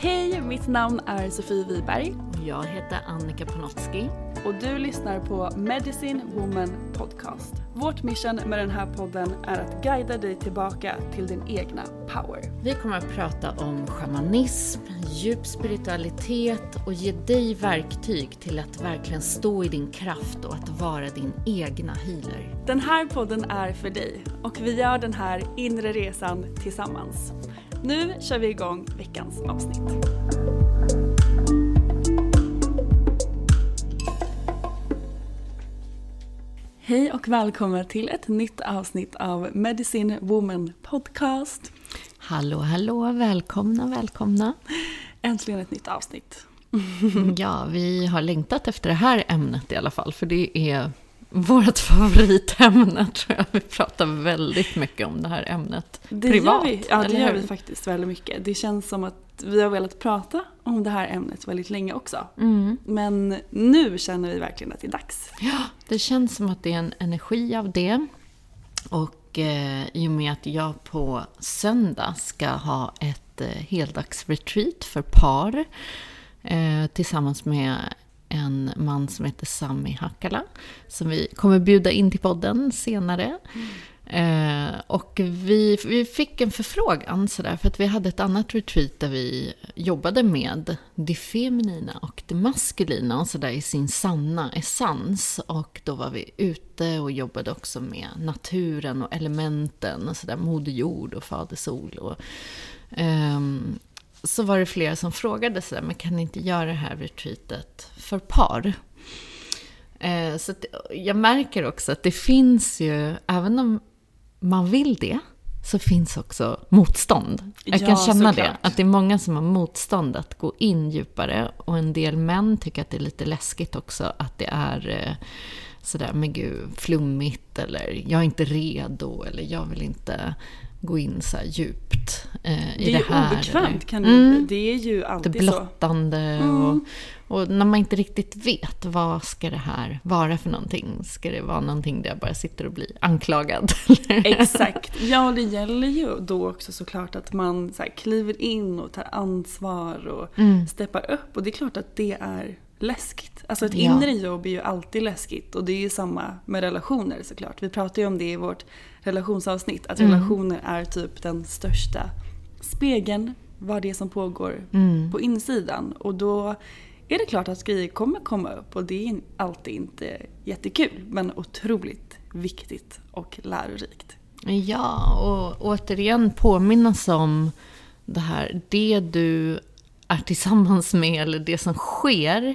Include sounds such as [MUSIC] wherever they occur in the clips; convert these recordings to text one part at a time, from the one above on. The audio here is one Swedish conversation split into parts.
Hej, mitt namn är Sofie Wiberg Jag heter Annika Panotski. och du lyssnar på Medicine Woman Podcast. Vårt mission med den här podden är att guida dig tillbaka till din egna power. Vi kommer att prata om shamanism, djup spiritualitet och ge dig verktyg till att verkligen stå i din kraft och att vara din egna healer. Den här podden är för dig och vi gör den här inre resan tillsammans. Nu kör vi igång veckans avsnitt. Hej och välkommen till ett nytt avsnitt av Medicine Woman Podcast. Hallå, hallå, välkomna, välkomna. Äntligen ett nytt avsnitt. Ja, vi har längtat efter det här ämnet i alla fall, för det är vårt [LAUGHS] favoritämne tror jag. Vi pratar väldigt mycket om det här ämnet Det privat. gör vi. Ja, det gör vi faktiskt väldigt mycket. Det känns som att vi har velat prata om det här ämnet väldigt länge också. Mm. Men nu känner vi verkligen att det är dags. Ja, det känns som att det är en energi av det. Och eh, i och med att jag på söndag ska ha ett eh, heldagsretreat för par eh, tillsammans med en man som heter Sami Hakala som vi kommer bjuda in till podden senare. Eh, och vi, vi fick en förfrågan sådär, för att vi hade ett annat retreat där vi jobbade med det feminina och det maskulina och sådär i sin sanna essens. Och då var vi ute och jobbade också med naturen och elementen och sådär, Moder Jord och Fader Sol. Och, eh, så var det flera som frågade sådär, men kan ni inte göra det här retreatet för par? Eh, så att, jag märker också att det finns ju, även om man vill det, så finns också motstånd. Jag kan Ja, känna såklart. det, att det är många som har motstånd att gå in djupare. Och en del män tycker att det är lite läskigt också att det är eh, sådär, men gud, flummigt eller jag är inte redo eller jag vill inte gå in så här djupt eh, i Det det, är ju här. obekvämt. Kan det, Mm. det är ju det alltid så. blottande och, och när man inte riktigt vet vad ska det här vara för någonting. Ska det vara någonting där jag bara sitter och blir anklagad? [LAUGHS] Exakt. Ja, det gäller ju då också såklart att man så här, kliver in och tar ansvar och Mm. steppar upp. Och det är klart att det är läskigt. Alltså ett Ja. inre jobb är ju alltid läskigt och det är ju samma med relationer såklart. Vi pratar ju om det i vårt relationsavsnitt, att Mm. relationer är typ den största spegeln vad det är som pågår Mm. på insidan. Och då är det klart att grejer kommer komma upp och det är alltid inte jättekul men otroligt viktigt och lärorikt. Ja, och återigen påminnas om det här, det du är tillsammans med eller det som sker,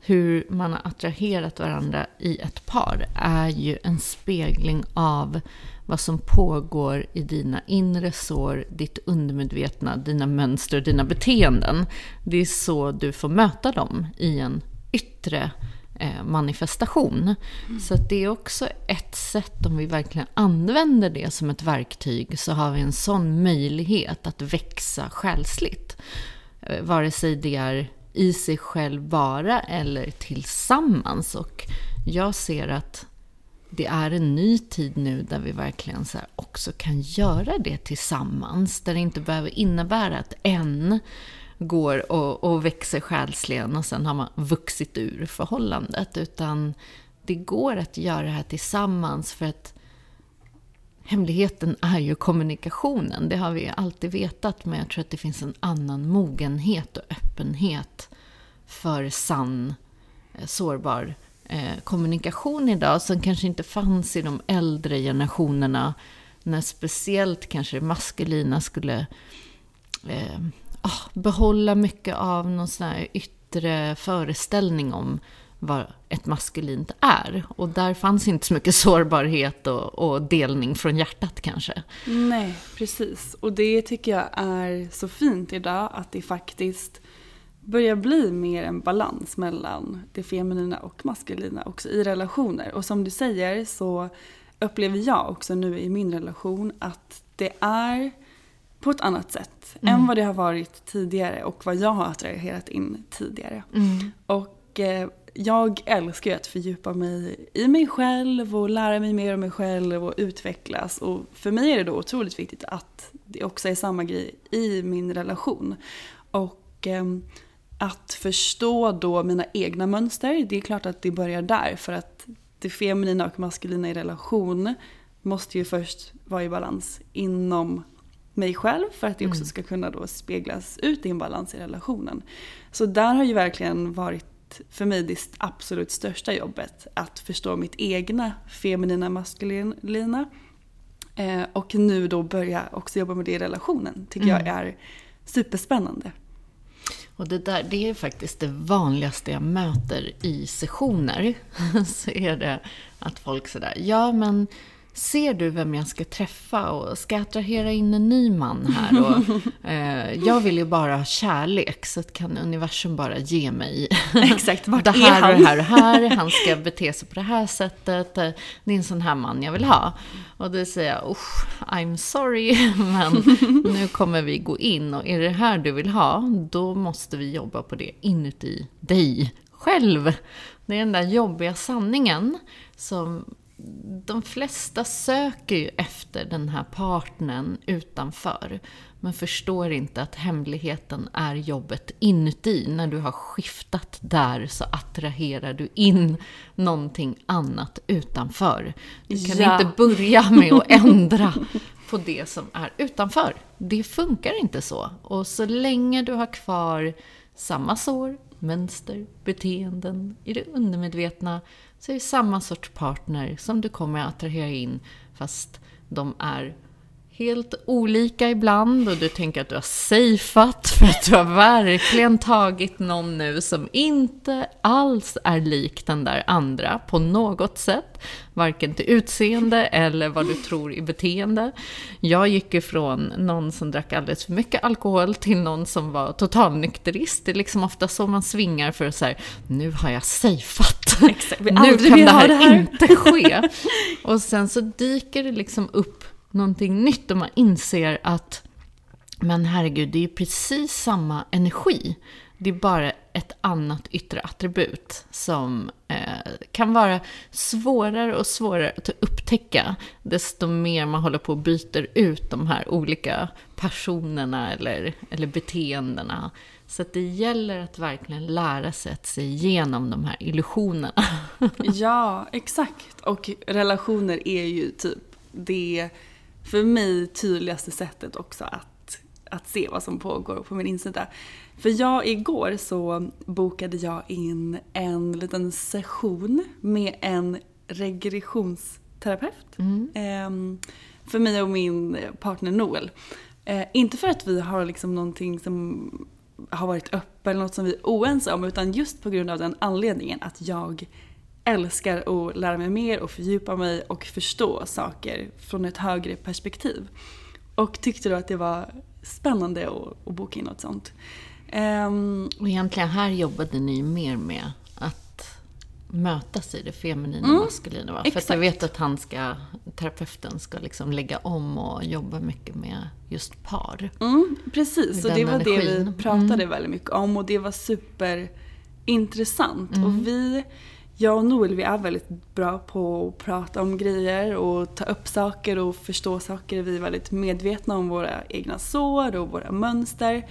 hur man har attraherat varandra i ett par, är ju en spegling av vad som pågår i dina inre sår, ditt undermedvetna, dina mönster, dina beteenden. Det är så du får möta dem i en yttre eh, manifestation. Mm. Så det är också ett sätt, om vi verkligen använder det som ett verktyg, så har vi en sån möjlighet att växa själsligt. Eh, vare sig det är i sig själv bara eller tillsammans. Och jag ser att det är en ny tid nu där vi verkligen så också kan göra det tillsammans. Där det inte behöver innebära att en går och, och växer själsligen och sen har man vuxit ur förhållandet. Utan det går att göra det här tillsammans för att hemligheten är ju kommunikationen. Det har vi alltid vetat, men jag tror att det finns en annan mogenhet och öppenhet för sann, eh, sårbar eh, kommunikation idag som kanske inte fanns i de äldre generationerna när speciellt kanske det maskulina skulle eh, ah, behålla mycket av någon sån här yttre föreställning om vad ett maskulint är. Och där fanns inte så mycket [LAUGHS] sårbarhet och, och, delning från hjärtat kanske. Nej, precis. Och det tycker jag är så fint idag, att det faktiskt börjar bli mer en balans mellan det feminina och maskulina också i relationer. Och som du säger så upplever jag också nu i min relation att det är på ett annat sätt mm. än vad det har varit tidigare och vad jag har attraherat in tidigare. Mm. Och eh, jag älskar ju att fördjupa mig i mig själv och lära mig mer om mig själv och utvecklas. Och för mig är det då otroligt viktigt att det också är samma grej i min relation. Och eh, att förstå då mina egna mönster, det är klart att det börjar där för att det feminina och maskulina i relation måste ju först vara i balans inom mig själv för att det också mm. ska kunna då speglas ut i en balans i relationen. Så där har ju verkligen varit för mig det absolut största jobbet att förstå mitt egna feminina maskulina eh, och nu då börja också jobba med det i relationen tycker mm. jag är superspännande. Och det där, det är faktiskt det vanligaste jag möter i sessioner. [LAUGHS] Så är det att folk sådär, ja men ser du vem jag ska träffa och ska jag attrahera in en ny man här? Och, [LAUGHS] eh, jag vill ju bara ha kärlek, så kan universum bara ge mig [LAUGHS] Exakt, vart det här är han? och det här och här. Han ska bete sig på det här sättet. Det är en sån här man jag vill ha. Och då säger jag, I'm sorry, [LAUGHS] men nu kommer vi gå in och är det här du vill ha, då måste vi jobba på det inuti dig själv. Det är den där jobbiga sanningen som de flesta söker ju efter den här partnern utanför. Men förstår inte att hemligheten är jobbet inuti. När du har skiftat där så attraherar du in någonting annat utanför. Du kan ja. inte börja med att ändra på det som är utanför. Det funkar inte så. Och så länge du har kvar samma sår, mönster, beteenden i det undermedvetna så är det samma sorts partner som du kommer att attrahera in fast de är helt olika ibland och du tänker att du har safeat för att du har verkligen tagit någon nu som inte alls är lik den där andra på något sätt. Varken till utseende eller vad du tror i beteende. Jag gick ifrån någon som drack alldeles för mycket alkohol till någon som var totalnykterist. Det är liksom ofta så man svingar för att säga nu har jag safeat. nu kan det här, det här inte ske. Och sen så dyker det liksom upp någonting nytt och man inser att men herregud, det är ju precis samma energi. Det är bara ett annat yttre attribut som eh, kan vara svårare och svårare att upptäcka desto mer man håller på och byter ut de här olika personerna eller, eller beteendena. Så det gäller att verkligen lära sig att se igenom de här illusionerna. [LAUGHS] ja, exakt. Och relationer är ju typ det för mig tydligaste sättet också att, att se vad som pågår på min insida. För jag igår så bokade jag in en liten session med en regressionsterapeut. Mm. Eh, för mig och min partner Noel. Eh, inte för att vi har liksom någonting som har varit öppet eller något som vi är oense om utan just på grund av den anledningen att jag älskar att lära mig mer och fördjupa mig och förstå saker från ett högre perspektiv. Och tyckte då att det var spännande att, att boka in något sånt. Um, och egentligen här jobbade ni mer med att mötas i det feminina och maskulina. Va? För att jag vet att han ska, terapeuten ska liksom lägga om och jobba mycket med just par. Mm, precis, och det var det vi energin. pratade Mm. väldigt mycket om och det var superintressant. Och vi, jag och Noel, vi är väldigt bra på att prata om grejer och ta upp saker och förstå saker. Vi är väldigt medvetna om våra egna sår och våra mönster.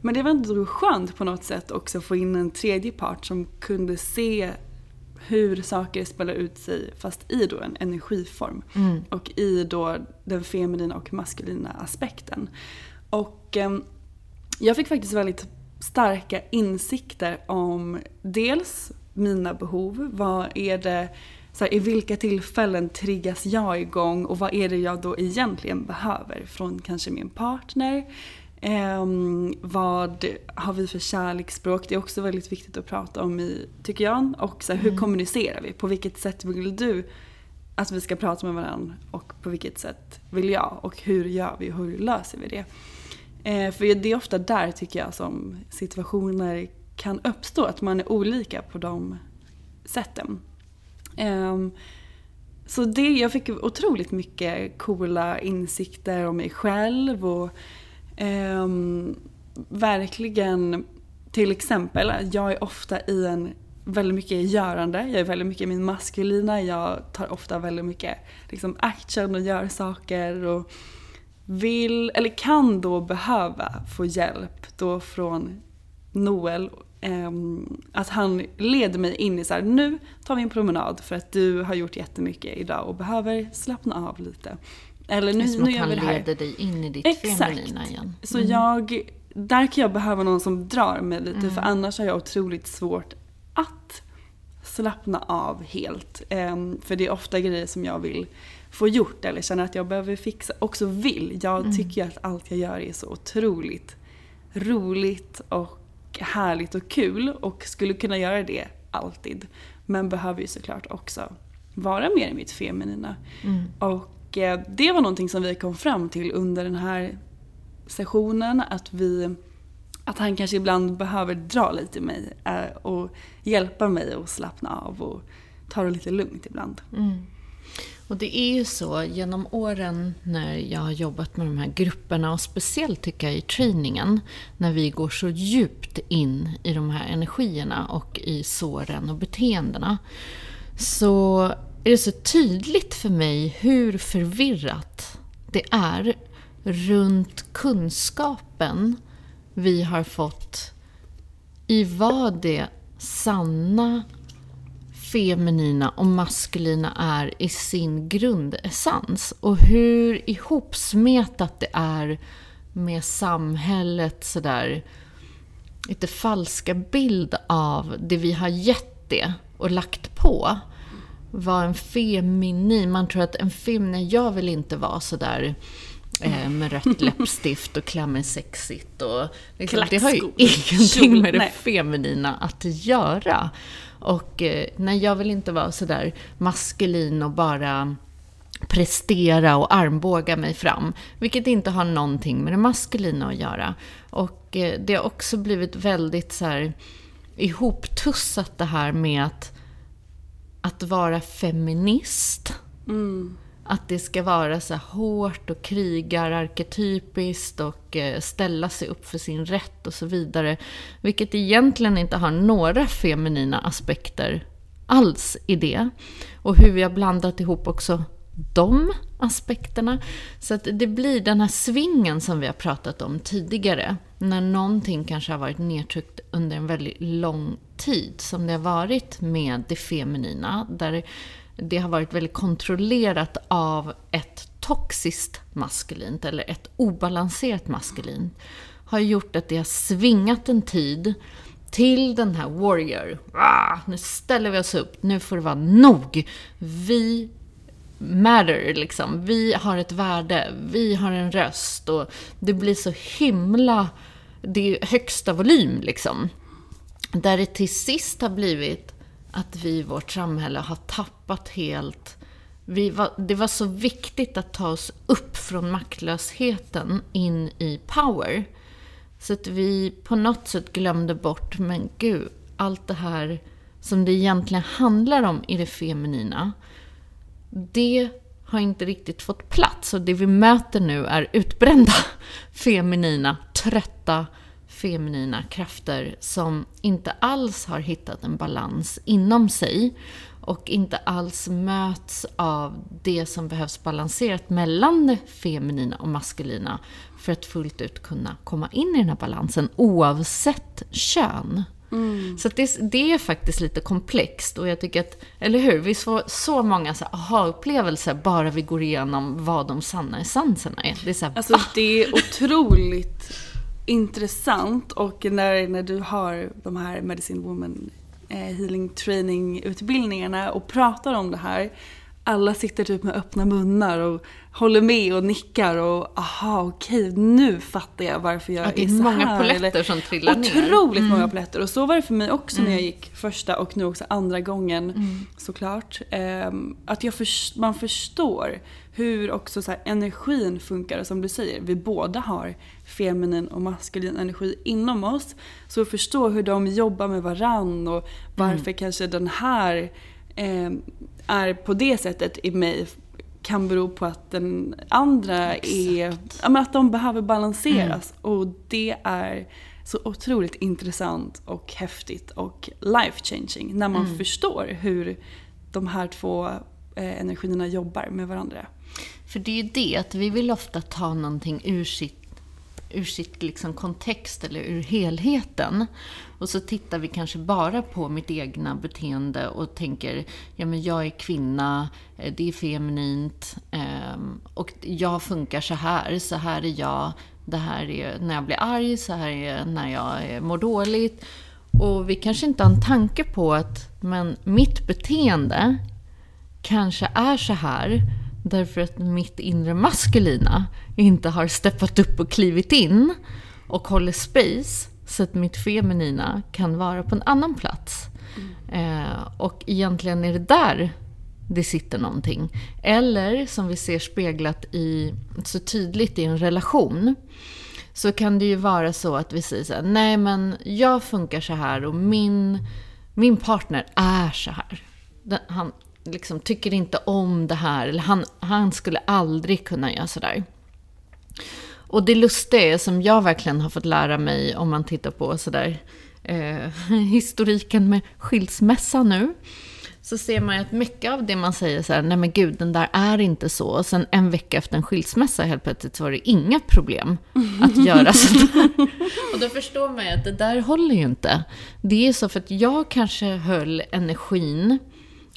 Men det var ändå skönt på något sätt också att få in en tredje part som kunde se hur saker spelar ut sig fast i då en energiform. Och i då den feminina och maskulina aspekten. Och ehm, jag fick faktiskt väldigt starka insikter om dels mina behov, vad är det, så här, i vilka tillfällen triggas jag igång och vad är det jag då egentligen behöver från kanske min partner. Ehm, vad har vi för kärleksspråk? Det är också väldigt viktigt att prata om i, tycker jag. Och så här, hur kommunicerar vi? På vilket sätt vill du att vi ska prata med varandra? Och på vilket sätt vill jag? Och hur gör vi och hur löser vi det? Eh, för det är ofta där tycker jag som situationer kan uppstå. Att man är olika på de sätten. Ehm, så det, jag fick otroligt mycket coola insikter om mig själv och ehm, verkligen till exempel, jag är ofta i en väldigt mycket görande, jag är väldigt mycket i min maskulina, jag tar ofta väldigt mycket liksom, action och gör saker och vill, eller kan då behöva få hjälp då från Noel. ehm, att han leder mig in i så här, nu tar vi en promenad för att du har gjort jättemycket idag och behöver slappna av lite. Eller Det nu, är som nu att han det leder dig in i ditt Exakt. feminina igen. Så jag, där kan jag behöva någon som drar mig lite för annars har jag otroligt svårt att slappna av helt. Ehm, för det är ofta grejer som jag vill få gjort eller känner att jag behöver fixa. Också vill. Jag tycker att allt jag gör är så otroligt roligt och härligt och kul och skulle kunna göra det alltid. Men behöver ju såklart också vara mer i mitt feminina. Och eh, det var någonting som vi kom fram till under den här sessionen. Att, vi, att han kanske ibland behöver dra lite i mig eh, och hjälpa mig att slappna av och ta det lite lugnt ibland. Och det är ju så, genom åren när jag har jobbat med de här grupperna och speciellt tycker jag i träningen, när vi går så djupt in i de här energierna och i såren och beteendena, så är det så tydligt för mig hur förvirrat det är runt kunskapen vi har fått i vad det sanna feminina och maskulina är i sin grundessens. Och hur ihopsmetat det är med samhället sådär lite falska bild av det vi har gett det och lagt på. Vad en feminin, man tror att en feminin, jag vill inte vara sådär eh, med rött [LAUGHS] läppstift och klä mig sexigt och liksom, det har ju ingenting med det feminina att göra. Och eh, nej, jag vill inte vara sådär maskulin och bara prestera och armbåga mig fram. Vilket inte har någonting med det maskulina att göra. Och eh, det har också blivit väldigt så här ihoptussat det här med att, att vara feminist. Mm. Att det ska vara så hårt och krigararketypiskt och eh, ställa sig upp för sin rätt och så vidare. Vilket egentligen inte har några feminina aspekter alls i det. Och hur vi har blandat ihop också de aspekterna. Så att det blir den här svingen som vi har pratat om tidigare. När någonting kanske har varit nedtryckt under en väldigt lång tid. Som det har varit med det feminina. Där det har varit väldigt kontrollerat av ett toxiskt maskulint eller ett obalanserat maskulint. Har gjort att det har svingat en tid till den här warrior. Ah, nu ställer vi oss upp, nu får det vara nog. Vi matter liksom. Vi har ett värde, vi har en röst och det blir så himla... Det är högsta volym liksom. Där det till sist har blivit att vi i vårt samhälle har tappat helt... Vi var, det var så viktigt att ta oss upp från maktlösheten in i power. Så att vi på något sätt glömde bort, men gud, allt det här som det egentligen handlar om i det feminina, det har inte riktigt fått plats. Och det vi möter nu är utbrända [LAUGHS] feminina, trötta feminina krafter som inte alls har hittat en balans inom sig och inte alls möts av det som behövs balanserat mellan det feminina och maskulina för att fullt ut kunna komma in i den här balansen oavsett kön. Mm. Så det, det, är faktiskt lite komplext och jag tycker att, eller hur? Vi får så många aha-upplevelser bara vi går igenom vad de sanna essenserna är. Det är så här, Alltså det är otroligt intressant och när, när du har de här Medicine Woman eh, healing training utbildningarna och pratar om det här alla sitter typ med öppna munnar och håller med och nickar och aha okej nu fattar jag varför jag ja, är, är så många poletter som trillar Otroligt ner. Otroligt många mm. poletter och så var det för mig också mm. när jag gick första och nu också andra gången mm. såklart. Um, att jag för, man förstår hur också så energin funkar och som du säger, vi båda har feminin och maskulin energi inom oss. Så förstå hur de jobbar med varann och varför mm. kanske den här eh, är på det sättet i mig kan bero på att den andra Exakt. är... Ja, att de behöver balanseras. Mm. Och det är så otroligt intressant och häftigt och life changing när man mm. förstår hur de här två eh, energierna jobbar med varandra. För det är ju det, att vi vill ofta ta någonting ur sitt ur sitt liksom kontext eller ur helheten. Och så tittar vi kanske bara på mitt egna beteende och tänker, ja men jag är kvinna, eh, det är feminint ehm, och jag funkar så här, så här är jag, det här är när jag blir arg, så här är när jag eh, mår dåligt. Och vi kanske inte har en tanke på att, men mitt beteende kanske är så här Därför att mitt inre maskulina inte har steppat upp och klivit in och håller space så att mitt feminina kan vara på en annan plats. Mm. Eh, och egentligen är det där det sitter någonting. Eller som vi ser speglat i, så tydligt i en relation. Så kan det ju vara så att vi säger så här, nej men jag funkar så här och min, min partner är så här. Den, han, liksom tycker inte om det här, eller han, han skulle aldrig kunna göra sådär. Och det lustiga är, som jag verkligen har fått lära mig om man tittar på sådär eh, [LAUGHS] historiken med skilsmässa nu, så ser man ju att mycket av det man säger så här, nej men gud, den där är inte så. Och sen en vecka efter en skilsmässa helt plötsligt så var det inga problem att [LAUGHS] göra sådär. Och då förstår man ju att det där håller ju inte. Det är så för att jag kanske höll energin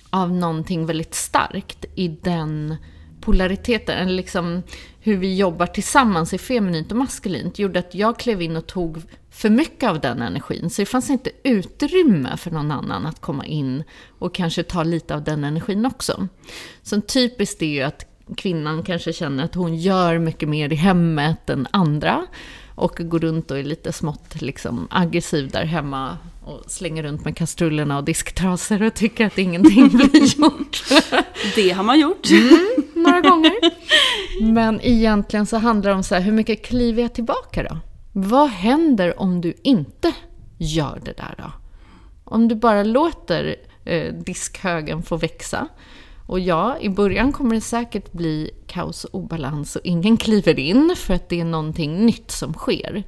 av någonting väldigt starkt i den polariteten, eller liksom hur vi jobbar tillsammans i feminint och maskulint, gjorde att jag klev in och tog för mycket av den energin. Så det fanns inte utrymme för någon annan att komma in och kanske ta lite av den energin också. Så typiskt är ju att kvinnan kanske känner att hon gör mycket mer i hemmet än andra och går runt och är lite smått liksom aggressiv där hemma och slänger runt med kastrullerna och disktrasor och tycker att ingenting [LAUGHS] blir gjort. Det har man gjort. Mm, några gånger. Men egentligen så handlar det om så här, hur mycket kliver jag tillbaka då? Vad händer om du inte gör det där då? Om du bara låter eh, diskhögen få växa. Och ja, i början kommer det säkert bli kaos och obalans och ingen kliver in för att det är någonting nytt som sker.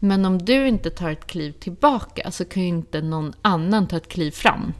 Men om du inte tar ett kliv tillbaka så kan ju inte någon annan ta ett kliv fram.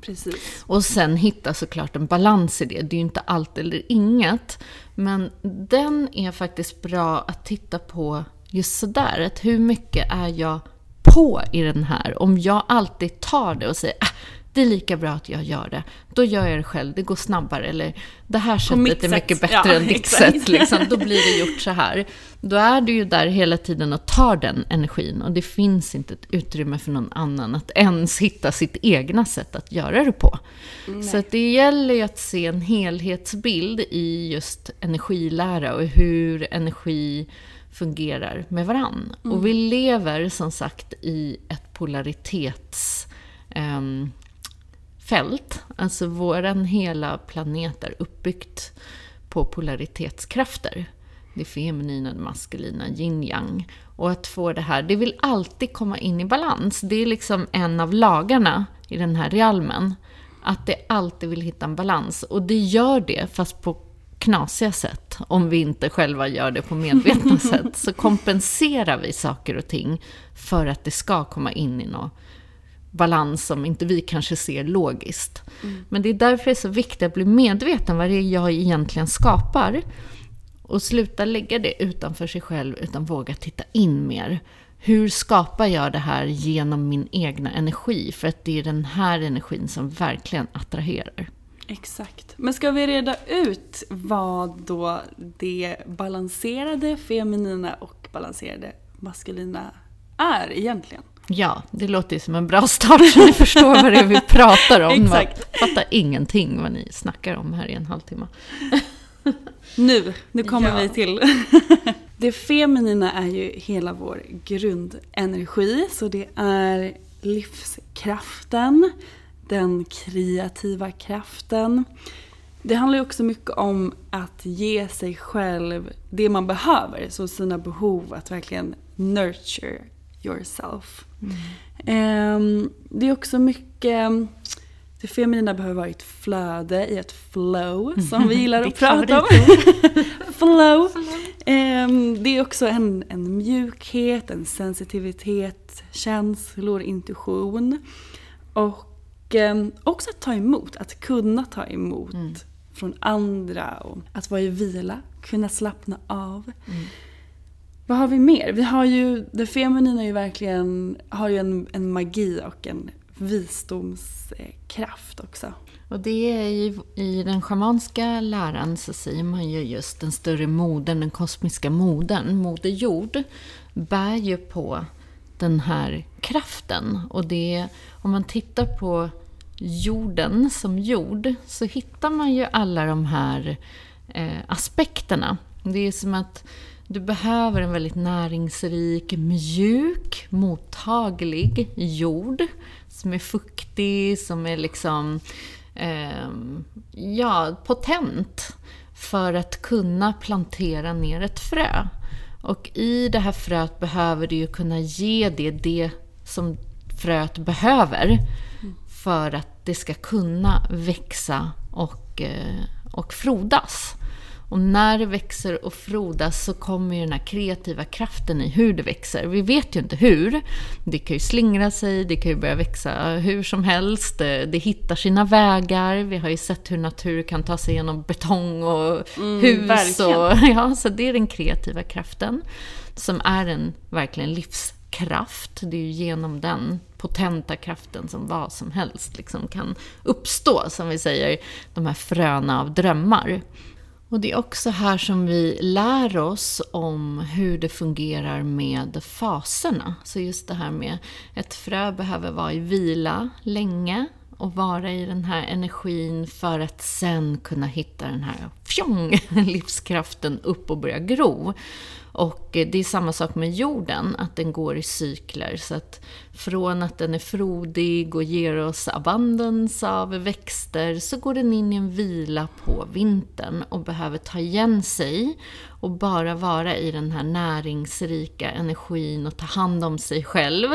Precis. Och sen hitta såklart en balans i det. Det är ju inte allt eller inget. Men den är faktiskt bra att titta på just sådär. Att hur mycket är jag på i den här? Om jag alltid tar det och säger ah, det är lika bra att jag gör det. Då gör jag det själv, det går snabbare. Eller det här sättet är mycket bättre ja, än ditt sätt. Liksom. Då blir det gjort så här. Då är du ju där hela tiden och tar den energin. Och det finns inte ett utrymme för någon annan att ens hitta sitt egna sätt att göra det på. Mm, så att det gäller ju att se en helhetsbild i just energilära och hur energi fungerar med varann. Mm. Och vi lever som sagt i ett polaritets... Um, fält. Alltså våran hela planet är uppbyggt på polaritetskrafter. det feminina, det maskulina, yin yang. Och att få det här, det vill alltid komma in i balans. Det är liksom en av lagarna i den här realmen. Att det alltid vill hitta en balans. Och det gör det, fast på knasiga sätt. Om vi inte själva gör det på medvetna [LAUGHS] sätt. Så kompenserar vi saker och ting för att det ska komma in i någon balans som inte vi kanske ser logiskt. Mm. Men det är därför det är så viktigt att bli medveten vad det är jag egentligen skapar. Och sluta lägga det utanför sig själv, utan våga titta in mer. Hur skapar jag det här genom min egna energi? För att det är den här energin som verkligen attraherar. Exakt. Men ska vi reda ut vad då det balanserade feminina och balanserade maskulina är egentligen? Ja, det låter ju som en bra start så [LAUGHS] ni förstår vad det är vi pratar om. [LAUGHS] Exakt. Jag fattar ingenting vad ni snackar om här i en halvtimme. Nu, nu kommer ja. vi till. [LAUGHS] det feminina är ju hela vår grundenergi. Så det är livskraften, den kreativa kraften. Det handlar ju också mycket om att ge sig själv det man behöver, så sina behov, att verkligen nurture yourself. Mm. Det är också mycket det feminina behöver vara i ett flöde, i ett flow, som vi gillar att [LAUGHS] prata om. [LAUGHS] flow. Um, det är också en, en mjukhet, en sensitivitet, känslor, intuition. Och um, också att ta emot, att kunna ta emot mm. från andra. Och att vara i vila, kunna slappna av. Mm. Vad har vi mer? Vi har ju, det feminina är ju verkligen, har ju en, en magi och en visdomskraft också. Och det är ju, i den schamanska läran så säger man ju just den större modern, den kosmiska modern, Moder Jord, bär ju på den här kraften. Och det, om man tittar på jorden som jord så hittar man ju alla de här eh, aspekterna. Det är som att du behöver en väldigt näringsrik, mjuk, mottaglig jord som är fuktig, som är liksom eh, ja, potent för att kunna plantera ner ett frö. Och i det här fröet behöver du ju kunna ge det det som fröet behöver för att det ska kunna växa och, eh, och frodas. Och när det växer och frodas så kommer ju den här kreativa kraften i hur det växer. Vi vet ju inte hur. Det kan ju slingra sig, det kan ju börja växa hur som helst. Det, det hittar sina vägar. Vi har ju sett hur natur kan ta sig genom betong och mm, hus. Och, [LAUGHS] ja, så det är den kreativa kraften. Som är en verkligen livskraft. Det är ju genom den potenta kraften som vad som helst liksom kan uppstå, som vi säger, de här fröna av drömmar. Och det är också här som vi lär oss om hur det fungerar med faserna. Så just det här med ett frö behöver vara i vila länge och vara i den här energin för att sen kunna hitta den här fjong, [LAUGHS] livskraften upp och börja gro. Och det är samma sak med jorden, att den går i cykler. Så att från att den är frodig och ger oss abundance av växter så går den in i en vila på vintern och behöver ta igen sig och bara vara i den här näringsrika energin och ta hand om sig själv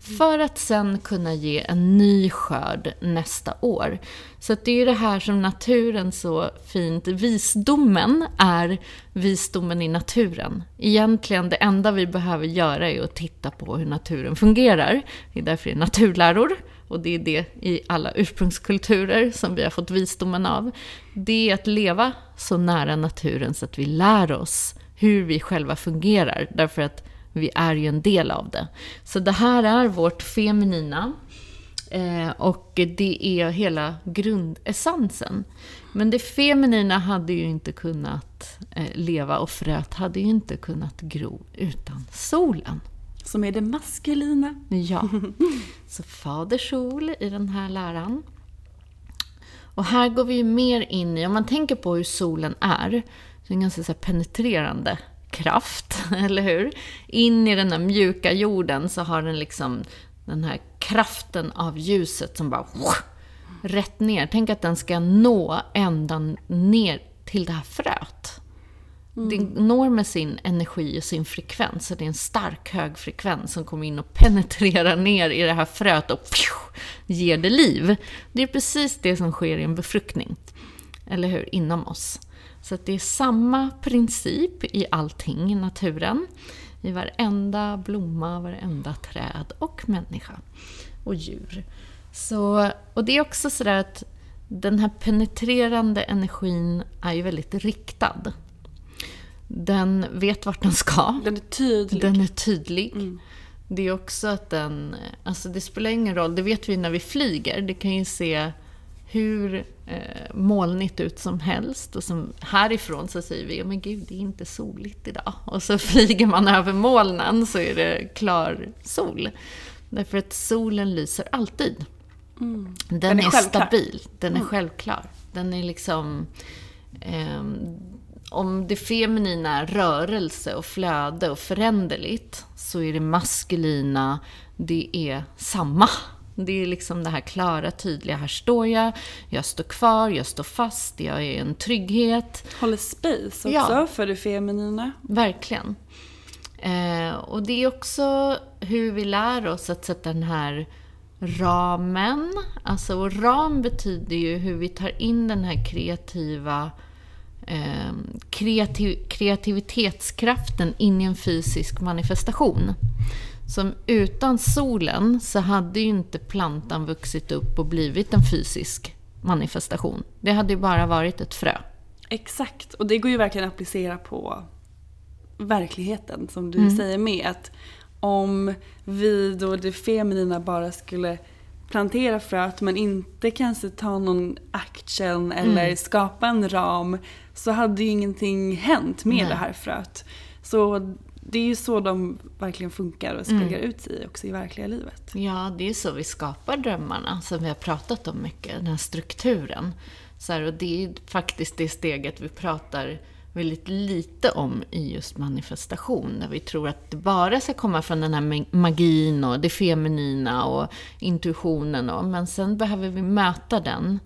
för att sen kunna ge en ny skörd nästa år. Så det är ju det här som naturen så fint, visdomen är visdomen i naturen. Egentligen det enda vi behöver göra är att titta på hur naturen fungerar. Det är därför det är naturläror. Och det är det i alla ursprungskulturer som vi har fått visdomen av. Det är att leva så nära naturen så att vi lär oss hur vi själva fungerar. Därför att vi är ju en del av det. Så det här är vårt feminina. Eh, och det är hela grundessensen. Men det feminina hade ju inte kunnat eh, leva och fröet hade ju inte kunnat gro utan solen. Som är det maskulina. Ja. [LAUGHS] Så Fader Sol i den här läran. Och här går vi ju mer in i, om man tänker på hur solen är, så är en ganska så penetrerande kraft, [LAUGHS] eller hur? In i den där mjuka jorden så har den liksom den här kraften av ljuset som bara rätt ner. Tänk att den ska nå ända ner till det här fröet. Mm. Det når med sin energi och sin frekvens. Så det är en stark hög frekvens som kommer in och penetrerar ner i det här fröet och pju, ger det liv. Det är precis det som sker i en befruktning. Eller hur? Inom oss. Så att det är samma princip i allting i naturen. I varenda blomma, varenda träd och människa. Och djur. Så, och det är också sådär att den här penetrerande energin är ju väldigt riktad. Den vet vart den ska. Den är tydlig. Den är tydlig. Det är också att den... Alltså det spelar ingen roll, det vet vi när vi flyger. Det kan ju se hur eh, molnigt ut som helst. Och som härifrån så säger vi, men gud, det är inte soligt idag. Och så [LAUGHS] flyger man över molnen så är det klar sol. Därför att solen lyser alltid. Den, Den är är, stabil, den är självklar. Den är liksom... ehm, om det feminina är rörelse och flöde och föränderligt så är det maskulina, det är samma. Det är liksom det här klara, tydliga. Här står jag, jag står kvar, jag står fast, jag är en trygghet. Håller space också Ja. för det feminina. Verkligen. Eh, och det är också hur vi lär oss att sätta den här ramen. Alltså, och ram betyder ju hur vi tar in den här kreativa kreativ, kreativitetskraften in i en fysisk manifestation. Som utan solen så hade ju inte plantan vuxit upp och blivit en fysisk manifestation. Det hade ju bara varit ett frö. Exakt, och det går ju verkligen att applicera på verkligheten som Mm. du säger med. Att om vi då det feminina bara skulle plantera fröet men inte kanske ta någon action eller Mm. skapa en ram så hade ju ingenting hänt med Nej. det här fröet. Så det är ju så de verkligen funkar och Mm. speglar ut sig också i verkliga livet. Ja, det är så vi skapar drömmarna, som vi har pratat om mycket, den här strukturen. Så här, och det är faktiskt det steget vi pratar väldigt lite om i just manifestation, där vi tror att det bara ska komma från den här magin och det feminina och intuitionen. Och, men sen behöver vi möta den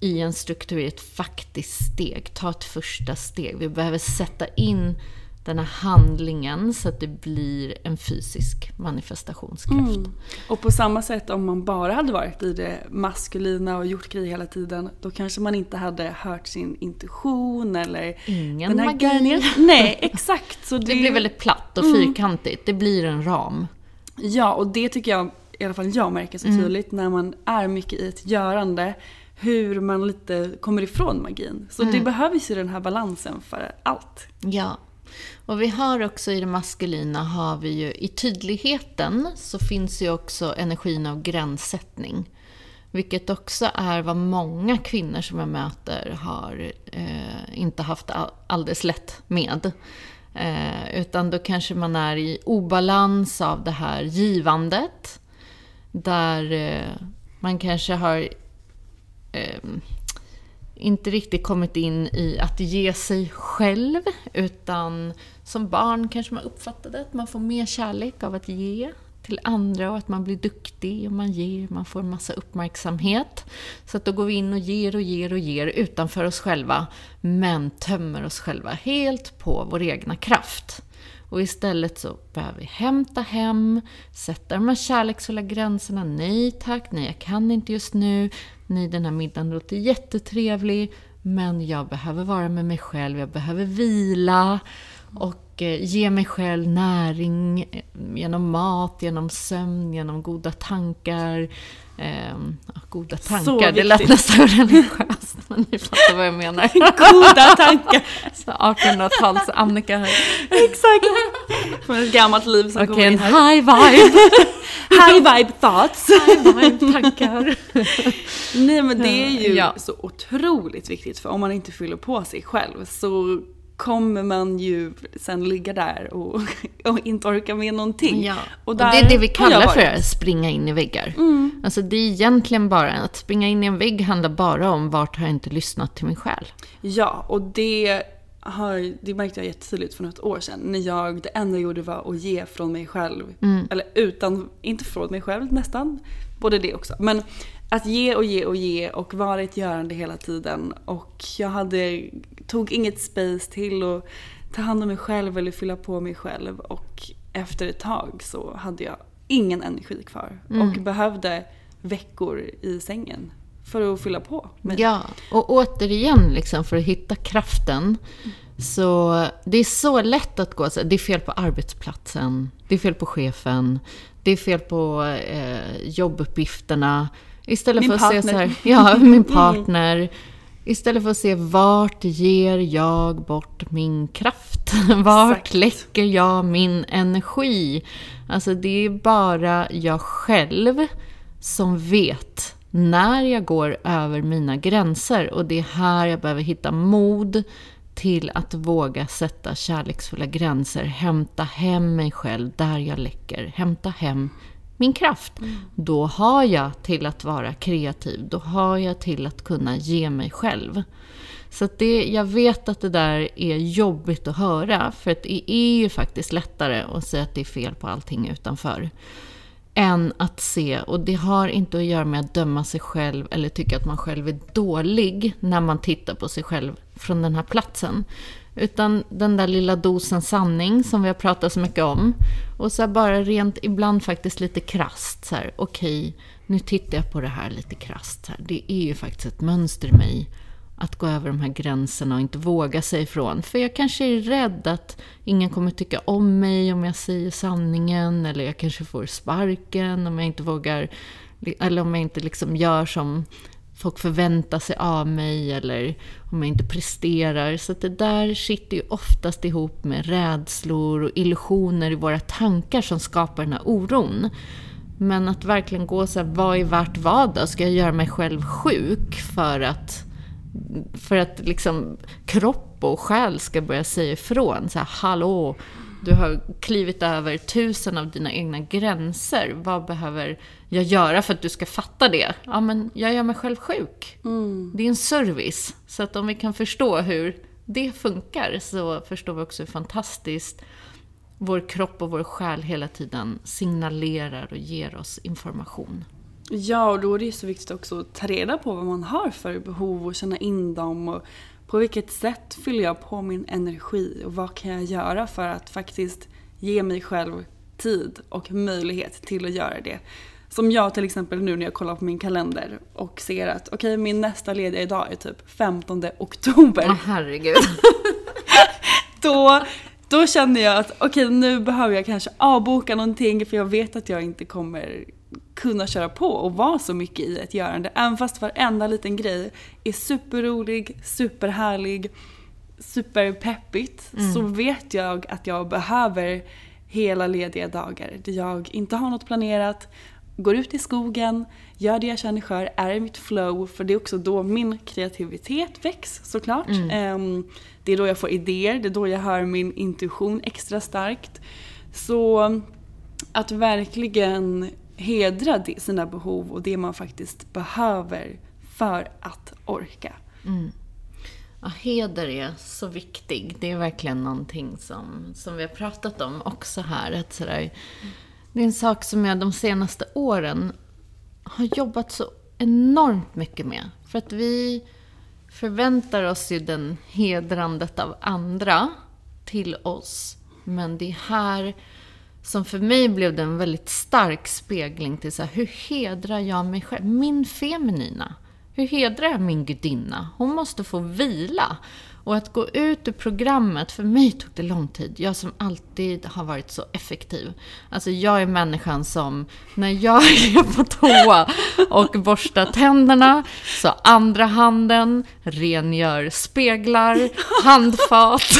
i en struktur, i ett faktiskt steg. Ta ett första steg. Vi behöver sätta in den här handlingen så att det blir en fysisk manifestationskraft. Och på samma sätt om man bara hade varit i det maskulina och gjort grejer hela tiden, då kanske man inte hade hört sin intuition eller Ingen den här magi. Nej, [LAUGHS] exakt. Så det, Det blir väldigt platt och fyrkantigt. Det blir en ram. Ja, och det tycker jag, i alla fall jag märker så tydligt när man är mycket i ett görande, hur man lite kommer ifrån magin. Så det behövs ju den här balansen för allt. Ja. Och vi har också i det maskulina, har vi ju i tydligheten så finns ju också energin av gränssättning. Vilket också är vad många kvinnor som jag möter har eh, inte haft alldeles lätt med. Eh, utan då kanske man är i obalans av det här givandet. Där eh, man kanske har eh, inte riktigt kommit in i att ge sig själv, utan som barn kanske man uppfattade att man får mer kärlek av att ge till andra och att man blir duktig och man ger, man får en massa uppmärksamhet. Så att då går vi in och ger och ger och ger utanför oss själva, men tömmer oss själva helt på vår egna kraft. Och istället så behöver vi hämta hem, sätta de här kärleksfulla gränserna. Nej tack, nej jag kan inte just nu. Nej den här middagen låter jättetrevlig. Men jag behöver vara med mig själv, jag behöver vila. Och eh, ge mig själv näring eh, genom mat, genom sömn, genom goda tankar. Ja, goda tankar, det lät nästan religiöst. Men ni fattar vad jag menar. [LAUGHS] Goda tankar! Så 1800-tals Annika här. Exakt! Från ett gammalt liv som Okej, kommer in här. high vibe. [LAUGHS] High vibe thoughts! high vibe tankar. Nej men det är ju Ja. så otroligt viktigt för om man inte fyller på sig själv så kommer man ju sen ligga där och, [LAUGHS] och inte orka med någonting. Ja. Och, Och det där är det vi kallar för att springa in i väggar. Alltså det är egentligen bara, att springa in i en vägg handlar bara om vart har jag inte lyssnat till min själ. Ja, och det, har, det märkte jag jättetydligt för något år sedan. När jag, det enda jag gjorde var att ge från mig själv. Eller utan, inte från mig själv nästan. Både det också. Men att ge och ge och ge och vara ett görande hela tiden. Och jag hade, tog inget space till att ta hand om mig själv eller fylla på mig själv. Och efter ett tag så hade jag ingen energi kvar. Mm. Och behövde veckor i sängen för att fylla på. mig. Ja, och återigen liksom för att hitta kraften. Så det är så lätt att gå det är fel på arbetsplatsen, det är fel på chefen, det är fel på eh, jobbuppgifterna. Istället Min för att se partner. så här, ja, min [LAUGHS] partner. Istället för att se vart ger jag bort min kraft? [LAUGHS] Vart Exakt. läcker jag min energi? Alltså det är bara jag själv som vet när jag går över mina gränser. Och det är här jag behöver hitta mod till att våga sätta kärleksfulla gränser. Hämta hem mig själv där jag läcker. Hämta hem min kraft. Då har jag till att vara kreativ. Då har jag till att kunna ge mig själv. Så det, jag vet att det där är jobbigt att höra. För att det är ju faktiskt lättare att säga att det är fel på allting utanför. Än att se, och det har inte att göra med att döma sig själv eller tycka att man själv är dålig när man tittar på sig själv från den här platsen. Utan den där lilla dosen sanning som vi har pratat så mycket om. Och så bara rent, ibland faktiskt lite krasst så här, okej, nu tittar jag på det här lite krasst här. Det är ju faktiskt ett mönster i mig att gå över de här gränserna och inte våga sig ifrån. För jag kanske är rädd att ingen kommer tycka om mig om jag säger sanningen. Eller jag kanske får sparken om jag inte vågar, eller om jag inte liksom gör som folk förväntar sig av mig eller om jag inte presterar. Så det där sitter ju oftast ihop med rädslor och illusioner i våra tankar som skapar den här oron. Men att verkligen gå så här, vad är värt vad då? Ska jag göra mig själv sjuk för att, för att liksom kropp och själ ska börja säga ifrån? Så här, hallå, du har klivit över tusen av dina egna gränser. Vad behöver jag göra för att du ska fatta det? Ja, men jag gör mig själv sjuk. Det är en service. Så att om vi kan förstå hur det funkar så förstår vi också hur fantastiskt vår kropp och vår själ hela tiden signalerar och ger oss information. Ja, och då är det ju så viktigt också att ta reda på vad man har för behov och känna in dem. Och på vilket sätt fyller jag på min energi och vad kan jag göra för att faktiskt ge mig själv tid och möjlighet till att göra det. Som jag till exempel nu när jag kollar på min kalender och ser att okej, min nästa lediga dag är typ 15 oktober. Åh herregud. [LAUGHS] då, då känner jag att okej nu behöver jag kanske avboka någonting för jag vet att jag inte kommer kunna köra på och vara så mycket i ett görande. Även fast varenda liten grej är superrolig, superhärlig, superpeppigt så vet jag att jag behöver hela lediga dagar där jag inte har något planerat, går ut i skogen, gör det jag känner för, är i mitt flow för det är också då min kreativitet väcks såklart. Ehm, det är då jag får idéer, det är då jag hör min intuition extra starkt. Så att verkligen hedra sina behov och det man faktiskt behöver för att orka. Mm. Ja, heder är så viktig. Det är verkligen någonting som, som vi har pratat om också här. Att sådär, det är en sak som jag de senaste åren har jobbat så enormt mycket med. För att vi förväntar oss ju den hedrandet av andra till oss. Men det är här som för mig blev det en väldigt stark spegling till så här, hur hedrar jag mig själv? Min feminina. Hur hedrar jag min gudinna? Hon måste få vila. Och att gå ut ur programmet, för mig tog det lång tid. Jag som alltid har varit så effektiv. Alltså jag är människan som, när jag [LAUGHS] är på toa och borstar tänderna, så andra handen rengör speglar, handfat.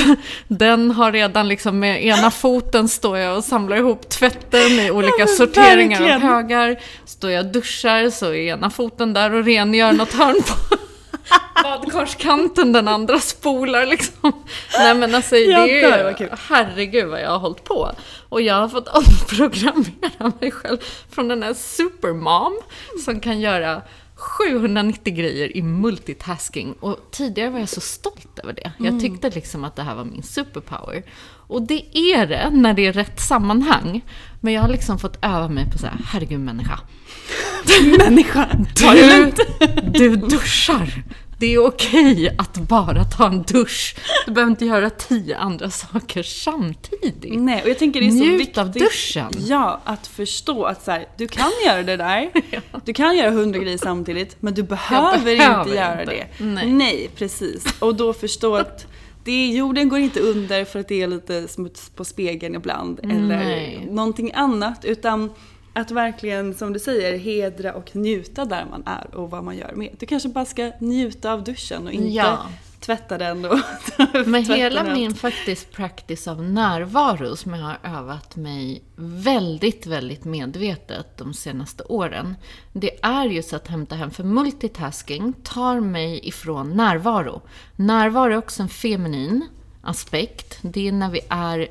Den har redan liksom med ena foten står jag och samlar ihop tvätten i olika men sorteringar och högar. Står jag och duschar så är ena foten där och rengör något hörn på [LAUGHS] badkarskanten, den andra spolar liksom. Nej men alltså det är kul. herregud vad jag har hållit på. Och jag har fått [LAUGHS] omprogrammera mig själv från den här supermom som kan göra 790 grejer i multitasking. Och tidigare var jag så stolt över det. Jag tyckte liksom att det här var min superpower. Och det är det när det är rätt sammanhang. Men jag har liksom fått öva mig på så här, herregud människa. [LAUGHS] Människa, ta det Du, lugnt. du duschar. Det är okej att bara ta en dusch. Du behöver inte göra tio andra saker samtidigt. Nej, och jag tänker det är så Njut viktigt. av duschen. Ja, att förstå att så här, du kan göra det där. [LAUGHS] Du kan göra hundra grejer samtidigt, men du behöver, behöver inte göra inte. det. Nej. precis. Och då förstå att det, jorden går inte under för att det är lite smuts på spegeln ibland. Eller Nej. någonting annat. Utan att verkligen, som du säger, hedra och njuta där man är och vad man gör med. Du kanske bara ska njuta av duschen och inte Ja. tvätta den och [LAUGHS] Men hela den. min faktiskt practice av närvaro som jag har övat mig väldigt, väldigt medvetet de senaste åren. Det är just att hämta hem, för multitasking tar mig ifrån närvaro. Närvaro är också en feminin aspekt. Det är när vi är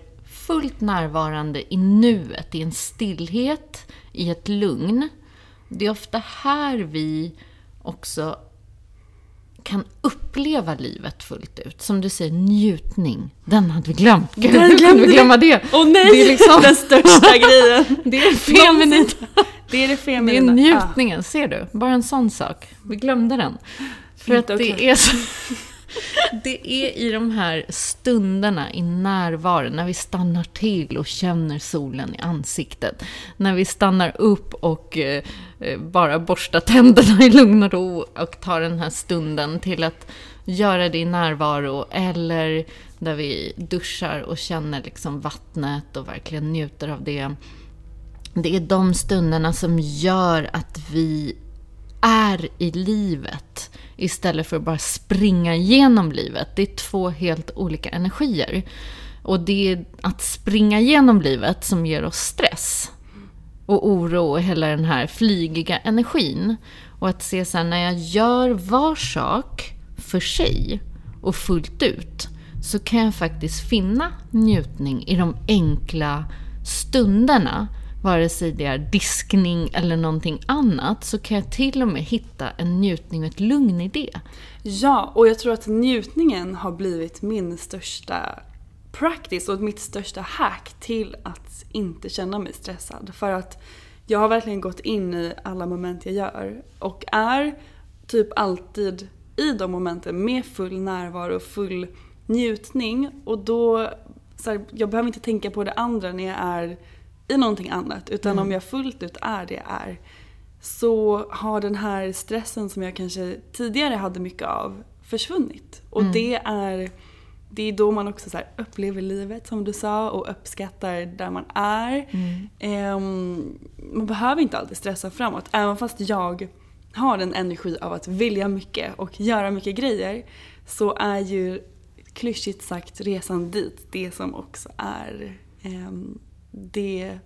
fullt närvarande i nuet, i en stillhet, i ett lugn. Det är ofta här vi också kan uppleva livet fullt ut. Som du säger, njutning. Den hade vi glömt. Gud, hur kunde glömde vi glömma det? Åh nej! Det är liksom- Den största [LAUGHS] grejen. Det är feminint. Det är det Det är feminina. njutningen, ser du? Bara en sån sak. Vi glömde den. För att Inte det okej. är så... [LAUGHS] Det är i de här stunderna i närvaron, när vi stannar till och känner solen i ansiktet. När vi stannar upp och eh, eh bara borstar tänderna i lugn och ro och tar den här stunden till att göra det i närvaro. Eller där vi duschar och känner liksom vattnet och verkligen njuter av det. Det är de stunderna som gör att vi är i livet istället för att bara springa igenom livet. Det är två helt olika energier. Och det är att springa igenom livet som ger oss stress och oro och hela den här flygiga energin. Och att se sen när jag gör var sak för sig och fullt ut så kan jag faktiskt finna njutning i de enkla stunderna. Vare sig det är diskning eller någonting annat så kan jag till och med hitta en njutning och ett lugn i det. Ja, och jag tror att njutningen har blivit min största practice och mitt största hack till att inte känna mig stressad. För att jag har verkligen gått in i alla moment jag gör och är typ alltid i de momenten med full närvaro och full njutning. Och då, så här, jag behöver inte tänka på det andra när jag är i någonting annat. Utan om jag fullt ut är det jag är så har den här stressen som jag kanske tidigare hade mycket av försvunnit. Och det är det är då man också så upplever livet som du sa och uppskattar där man är. Ehm, man behöver inte alltid stressa framåt. Även fast jag har en energi av att vilja mycket och göra mycket grejer så är ju klyschigt sagt resan dit det som också är ehm, det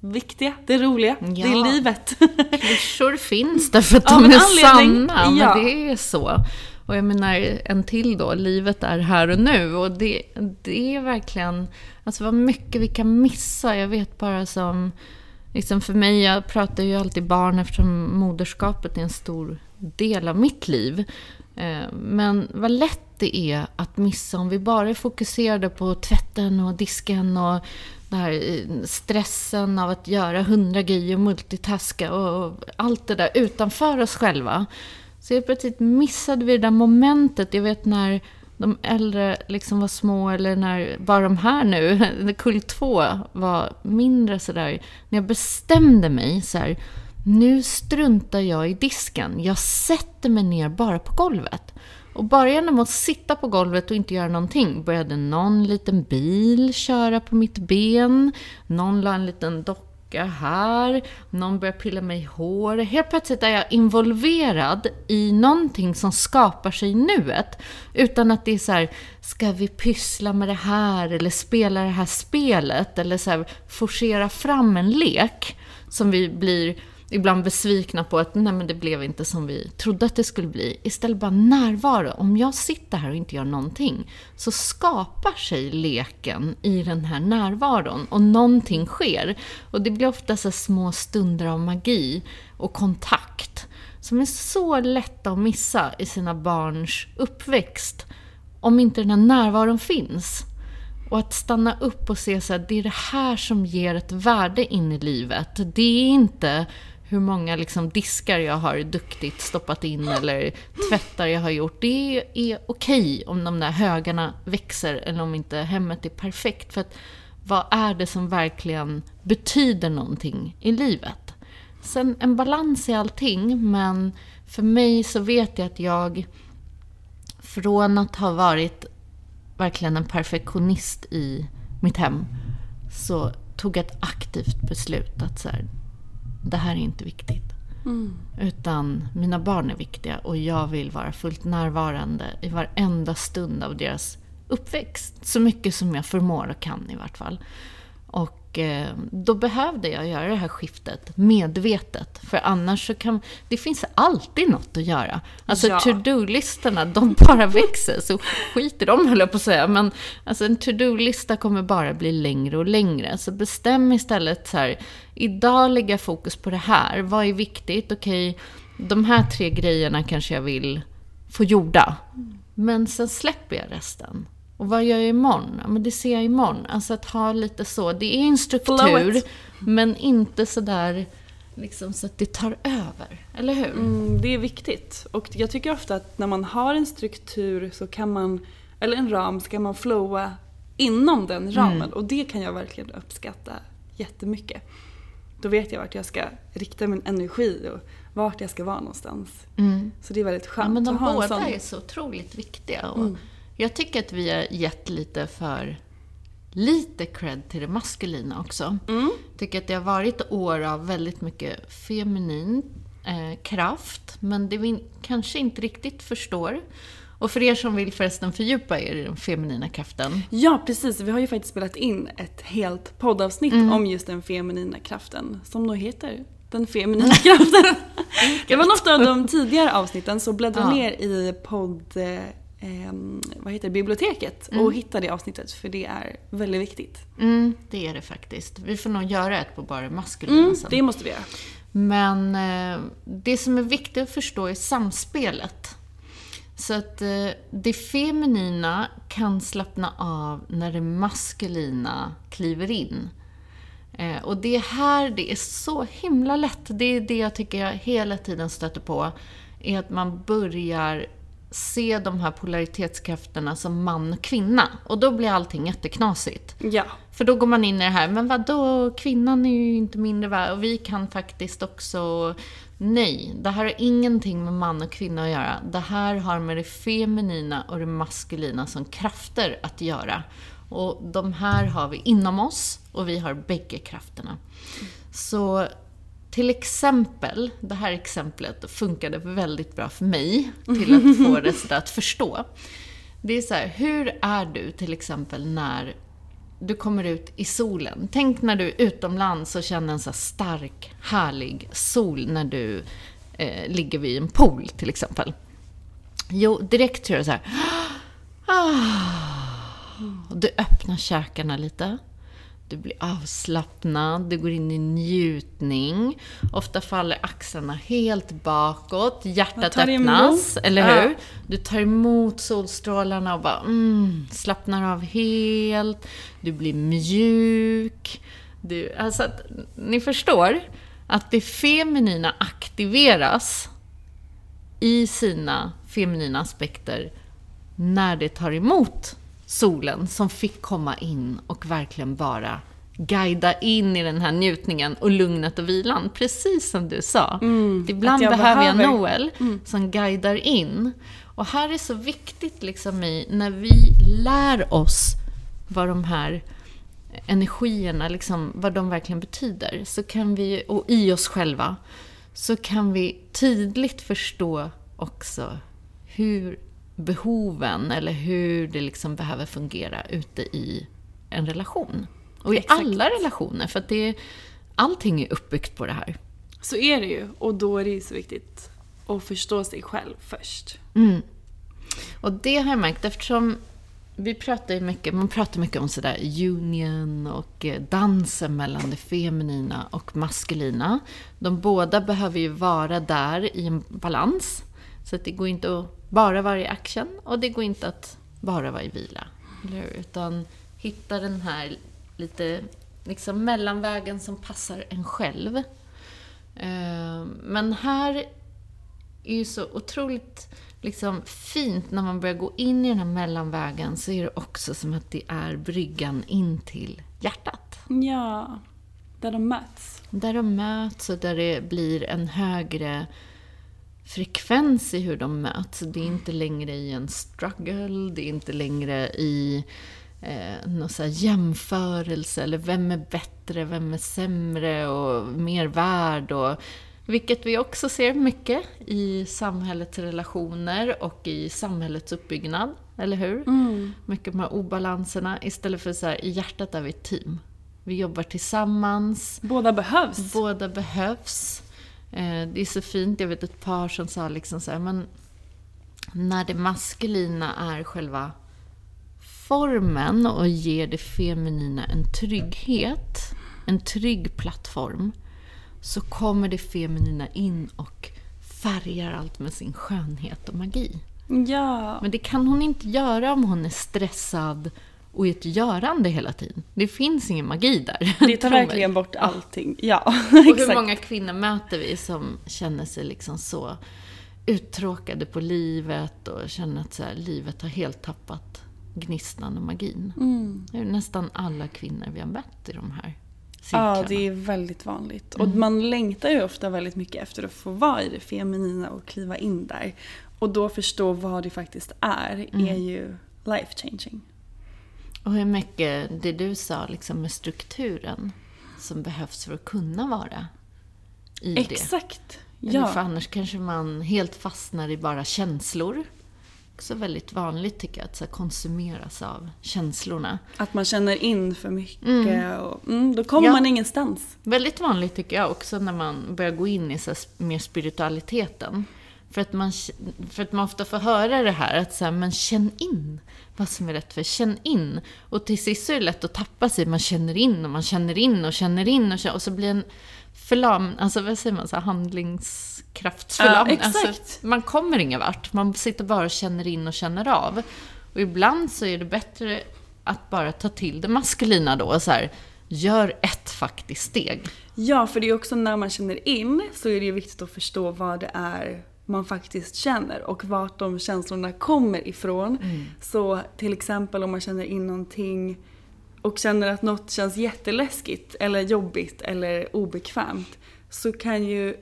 viktiga, det roliga, det Ja. är livet. [LAUGHS] Klyschor finns därför att [LAUGHS] Av de är sanna. ja. Men det är så. Och jag menar, en till då, livet är här och nu. Och det, det är verkligen, alltså vad mycket vi kan missa. Jag vet bara som, liksom för mig, jag pratar ju alltid barn eftersom moderskapet är en stor del av mitt liv. Eh, Men vad lätt det är att missa om vi bara är fokuserade på tvätten och disken och den här stressen av att göra hundra grejer och multitaska och och allt det där utanför oss själva. Så helt plötsligt missade vi det där momentet. Jag vet när de äldre liksom var små eller när bara de här nu, [LAUGHS] när kull två var mindre sådär. När jag bestämde mig så här, nu struntar jag i disken. Jag sätter mig ner bara på golvet. Och bara genom att sitta på golvet och inte göra någonting började någon liten bil köra på mitt ben. Någon la en liten docka här. Någon började pilla mig i håret. Helt plötsligt är jag involverad i någonting som skapar sig i nuet. Utan att det är så här, ska vi pyssla med det här eller spela det här spelet? Eller så här, forcera fram en lek som vi blir ibland besvikna på att nej men det blev inte som vi trodde att det skulle bli. Istället bara närvaro. Om jag sitter här och inte gör någonting så skapar sig leken i den här närvaron och någonting sker. Och det blir ofta så små stunder av magi och kontakt som är så lätta att missa i sina barns uppväxt om inte den här närvaron finns. Och att stanna upp och se så att det är det här som ger ett värde in i livet. Det är inte hur många liksom diskar jag har duktigt stoppat in eller tvättar jag har gjort. Det är okej om de där högarna växer eller om inte hemmet är perfekt. För att vad är det som verkligen betyder någonting i livet? Sen en balans i allting, men för mig så vet jag att jag från att ha varit verkligen en perfektionist i mitt hem så tog jag ett aktivt beslut att så här, det här är inte viktigt. Mm. Utan mina barn är viktiga och jag vill vara fullt närvarande i varenda stund av deras uppväxt. Så mycket som jag förmår och kan i vart fall. Och eh, då behövde jag göra det här skiftet medvetet. För annars så kan... Det finns alltid något att göra. Alltså ja. to-do-listorna, de bara växer. Så skit i dem höll jag på att säga. Men alltså, en to-do-lista kommer bara bli längre och längre. Så bestäm istället så här. Idag lägger jag fokus på det här. Vad är viktigt? Okej, de här tre grejerna kanske jag vill få gjorda. Men sen släpper jag resten. Och vad gör jag imorgon? Ja, men det ser jag imorgon. Alltså att ha lite så. Det är en struktur, men inte sådär liksom så att det tar över. Eller hur? Mm, det är viktigt. Och jag tycker ofta att när man har en struktur så kan man, eller en ram, så kan man flowa inom den ramen. Mm. Och det kan jag verkligen uppskatta jättemycket. Då vet jag vart jag ska rikta min energi och vart jag ska vara någonstans. Mm. Så det är väldigt skönt ja, men de att ha båda en sån... är så otroligt viktiga. Och mm. Jag tycker att vi har gett lite för lite cred till det maskulina också. Mm. tycker att det har varit år av väldigt mycket feminin eh, kraft, men det vi kanske inte riktigt förstår. Och för er som vill förresten fördjupa er i den feminina kraften. Ja, precis. Vi har ju faktiskt spelat in ett helt poddavsnitt mm. om just den feminina kraften, som då heter Den feminina kraften. [LAUGHS] det var något av de tidigare avsnitten, så bläddra ja. ner i podd eh, vad heter det, biblioteket mm. och hitta det avsnittet för det är väldigt viktigt. Mm, det är det faktiskt. Vi får nog göra ett på bara maskulina mm, sen. Det måste vi göra. Men eh, det som är viktigt att förstå är samspelet. Så att eh, det feminina kan slappna av när det maskulina kliver in. Eh, och det är här det är så himla lätt. Det är det jag tycker jag hela tiden stöter på. Är att man börjar se de här polaritetskrafterna som man och kvinna. Och då blir allting jätteknasigt. Ja. För då går man in i det här, men vad då kvinnan är ju inte mindre värd och vi kan faktiskt också... Nej, det här har ingenting med man och kvinna att göra. Det här har med det feminina och det maskulina som krafter att göra. Och de här har vi inom oss och vi har bägge krafterna. Så till exempel, det här exemplet funkade väldigt bra för mig till att [LAUGHS] få det att förstå. Det är så här, hur är du till exempel när du kommer ut i solen? Tänk när du är utomlands och känner en så stark, härlig sol när du eh, ligger vid en pool till exempel. Jo, direkt tror jag så här. [GASPS] Ah, du öppnar käkarna lite. Du blir avslappnad, du går in i njutning. Ofta faller axlarna helt bakåt, hjärtat öppnas, eller hur? Ja. Du tar emot solstrålarna och bara mm, slappnar av helt. Du blir mjuk. Du, alltså att, ni förstår att det feminina aktiveras i sina feminina aspekter när det tar emot solen som fick komma in och verkligen bara guida in i den här njutningen och lugnet och vilan. Precis som du sa. Mm, Ibland jag behöver jag Noel mm. som guidar in. Och här är så viktigt liksom i, när vi lär oss vad de här energierna, liksom, vad de verkligen betyder, så kan vi, och i oss själva, så kan vi tydligt förstå också hur behoven eller hur det liksom behöver fungera ute i en relation. Och i Exakt. alla relationer, för att det, allting är uppbyggt på det här. Så är det ju, och då är det ju så viktigt att förstå sig själv först. Mm. Och det har jag märkt eftersom vi pratar ju mycket, man pratar mycket om sådär union och eh, dansen mellan det feminina och maskulina. De båda behöver ju vara där i en balans. Så det går inte att bara vara i action och det går inte att bara vara i vila. Utan hitta den här lite liksom mellanvägen som passar en själv. Eh, Men här är ju så otroligt liksom, fint när man börjar gå in i den här mellanvägen så är det också som att det är bryggan in till hjärtat. Ja, där de möts. Där de möts och där det blir en högre frekvens i hur de möts. Det är inte längre i en struggle, det är inte längre i eh, någon så jämförelse eller vem är bättre, vem är sämre och mer värd. Och, vilket vi också ser mycket i samhällets relationer och i samhällets uppbyggnad, eller hur? Mycket de här obalanserna. Istället för så här, i hjärtat är vi ett team. Vi jobbar tillsammans. Båda behövs. Båda behövs. Eh, Det är så fint, jag vet ett par som sa liksom så här, men när det maskulina är själva formen och ger det feminina en trygghet, en trygg plattform, så kommer det feminina in och färgar allt med sin skönhet och magi. Ja. Men det kan hon inte göra om hon är stressad och i ett görande hela tiden. Det finns ingen magi där. Det tar [LAUGHS] verkligen bort allting. Ja, [LAUGHS] Och hur många kvinnor möter vi som känner sig liksom så uttråkade på livet och känner att så här, livet har helt tappat gnistan och magin. Mm. Det är nästan alla kvinnor vi har mött i de här cirklarna. Ja, det är väldigt vanligt. Och man längtar ju ofta väldigt mycket efter att få vara i det feminina och kliva in där. Och då förstå vad det faktiskt är, är ju life changing. Och hur mycket det du sa liksom med strukturen som behövs för att kunna vara i det. Exakt. Eller för Ja. annars kanske man helt fastnar i bara känslor. Också väldigt vanligt tycker jag att så konsumeras av känslorna. Att man känner in för mycket och mm, då kommer Ja. man ingenstans. Väldigt vanligt tycker jag också när man börjar gå in i så mer spiritualiteten. För att, man, för att man ofta får höra det här att så här, men känn in vad som är rätt för Känn in. Och till sist så är det lätt att tappa sig. Man känner in och man känner in och känner in och, känner, och så blir en förlam, alltså vad säger man, så här, handlingskraftsförlamning. Ja. Alltså, man kommer ingen vart. Man sitter bara och känner in och känner av. Och ibland så är det bättre att bara ta till det maskulina då. Så här, gör ett faktiskt steg. Ja, för det är också när man känner in så är det ju viktigt att förstå vad det är man faktiskt känner och vart de känslorna kommer ifrån. Så till exempel om man känner in någonting och känner att något känns jätteläskigt eller jobbigt eller obekvämt så kan ju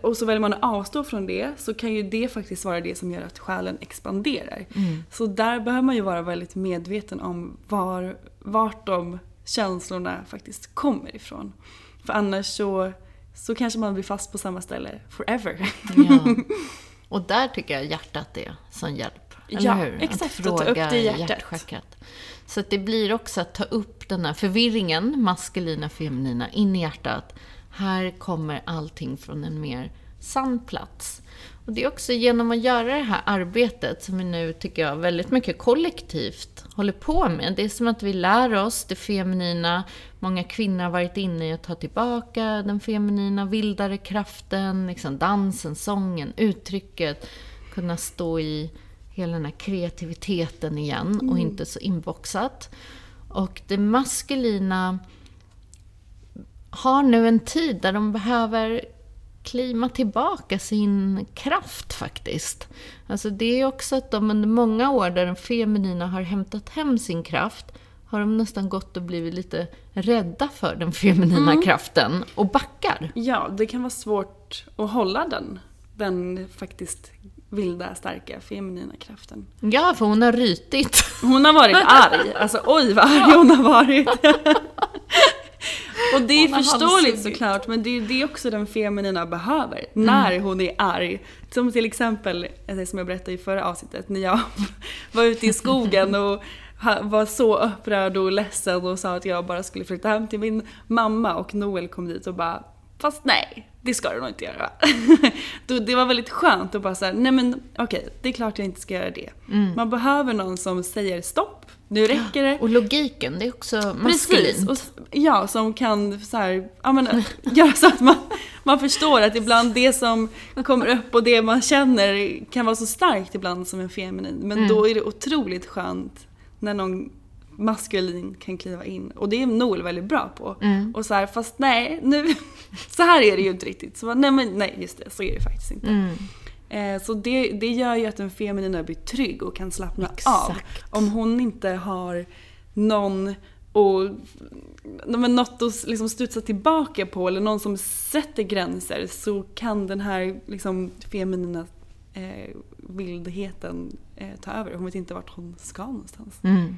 och, så väljer man att avstå från det så kan ju det faktiskt vara det som gör att själen expanderar. Så där behöver man ju vara väldigt medveten om var, vart de känslorna faktiskt kommer ifrån. För annars så, så kanske man blir fast på samma ställe forever. Ja. [LAUGHS] Och där tycker jag hjärtat är som hjälp. Eller Ja, hur? exakt. Att Att ta upp det i hjärtat. hjärtchakrat. Så att det blir också att ta upp den här förvirringen, maskulina, feminina, in i hjärtat. Här kommer allting från en mer sann plats. Och det är också genom att göra det här arbetet som vi nu, tycker jag, väldigt mycket kollektivt håller på med. Det är som att vi lär oss det feminina. Många kvinnor har varit inne i att ta tillbaka den feminina, vildare kraften, liksom dansen, sången, uttrycket. Kunna stå i hela den här kreativiteten igen och inte så inboxat. Och det maskulina har nu en tid där de behöver klima tillbaka sin kraft faktiskt. Alltså det är också att de under många år där den feminina har hämtat hem sin kraft har de nästan gått och blivit lite rädda för den feminina kraften och backar. Ja, det kan vara svårt att hålla den. Den faktiskt vilda, starka, feminina kraften. Ja, för hon har rytit. Hon har varit [LAUGHS] arg. Alltså oj vad arg hon har varit. [LAUGHS] [LAUGHS] Och det är förståeligt såklart, men det är det också den feminina behöver. När hon är arg. Som till exempel, det som jag berättade i förra avsnittet, när jag [LAUGHS] var ute i skogen och var så upprörd och ledsen och sa att jag bara skulle flytta hem till min mamma och Noel kom dit och bara Fast nej, det ska du nog inte göra. [LAUGHS] Det var väldigt skönt att bara säga, nej men okej, det är klart jag inte ska göra det. Man behöver någon som säger stopp, nu räcker det. Och logiken, det är också Precis, maskulint. och, ja, som kan så här, ja, men, [LAUGHS] göra så att man, man förstår att ibland det som kommer upp och det man känner kan vara så starkt ibland som en feminin. Men då är det otroligt skönt när någon maskulin kan kliva in. Och det är Noel väldigt bra på. Mm. Och så här, fast nej, nu, [LAUGHS] så här är det ju inte riktigt. Så nej, men nej, just det, så är det faktiskt inte. Mm. Eh, så det, det gör ju att den feminina blir trygg och kan slappna Exakt. av. Om hon inte har någon och men något att liksom studsa tillbaka på eller någon som sätter gränser så kan den här liksom, feminina eh, vildheten eh, ta över. Hon vet inte vart hon ska någonstans. Mm.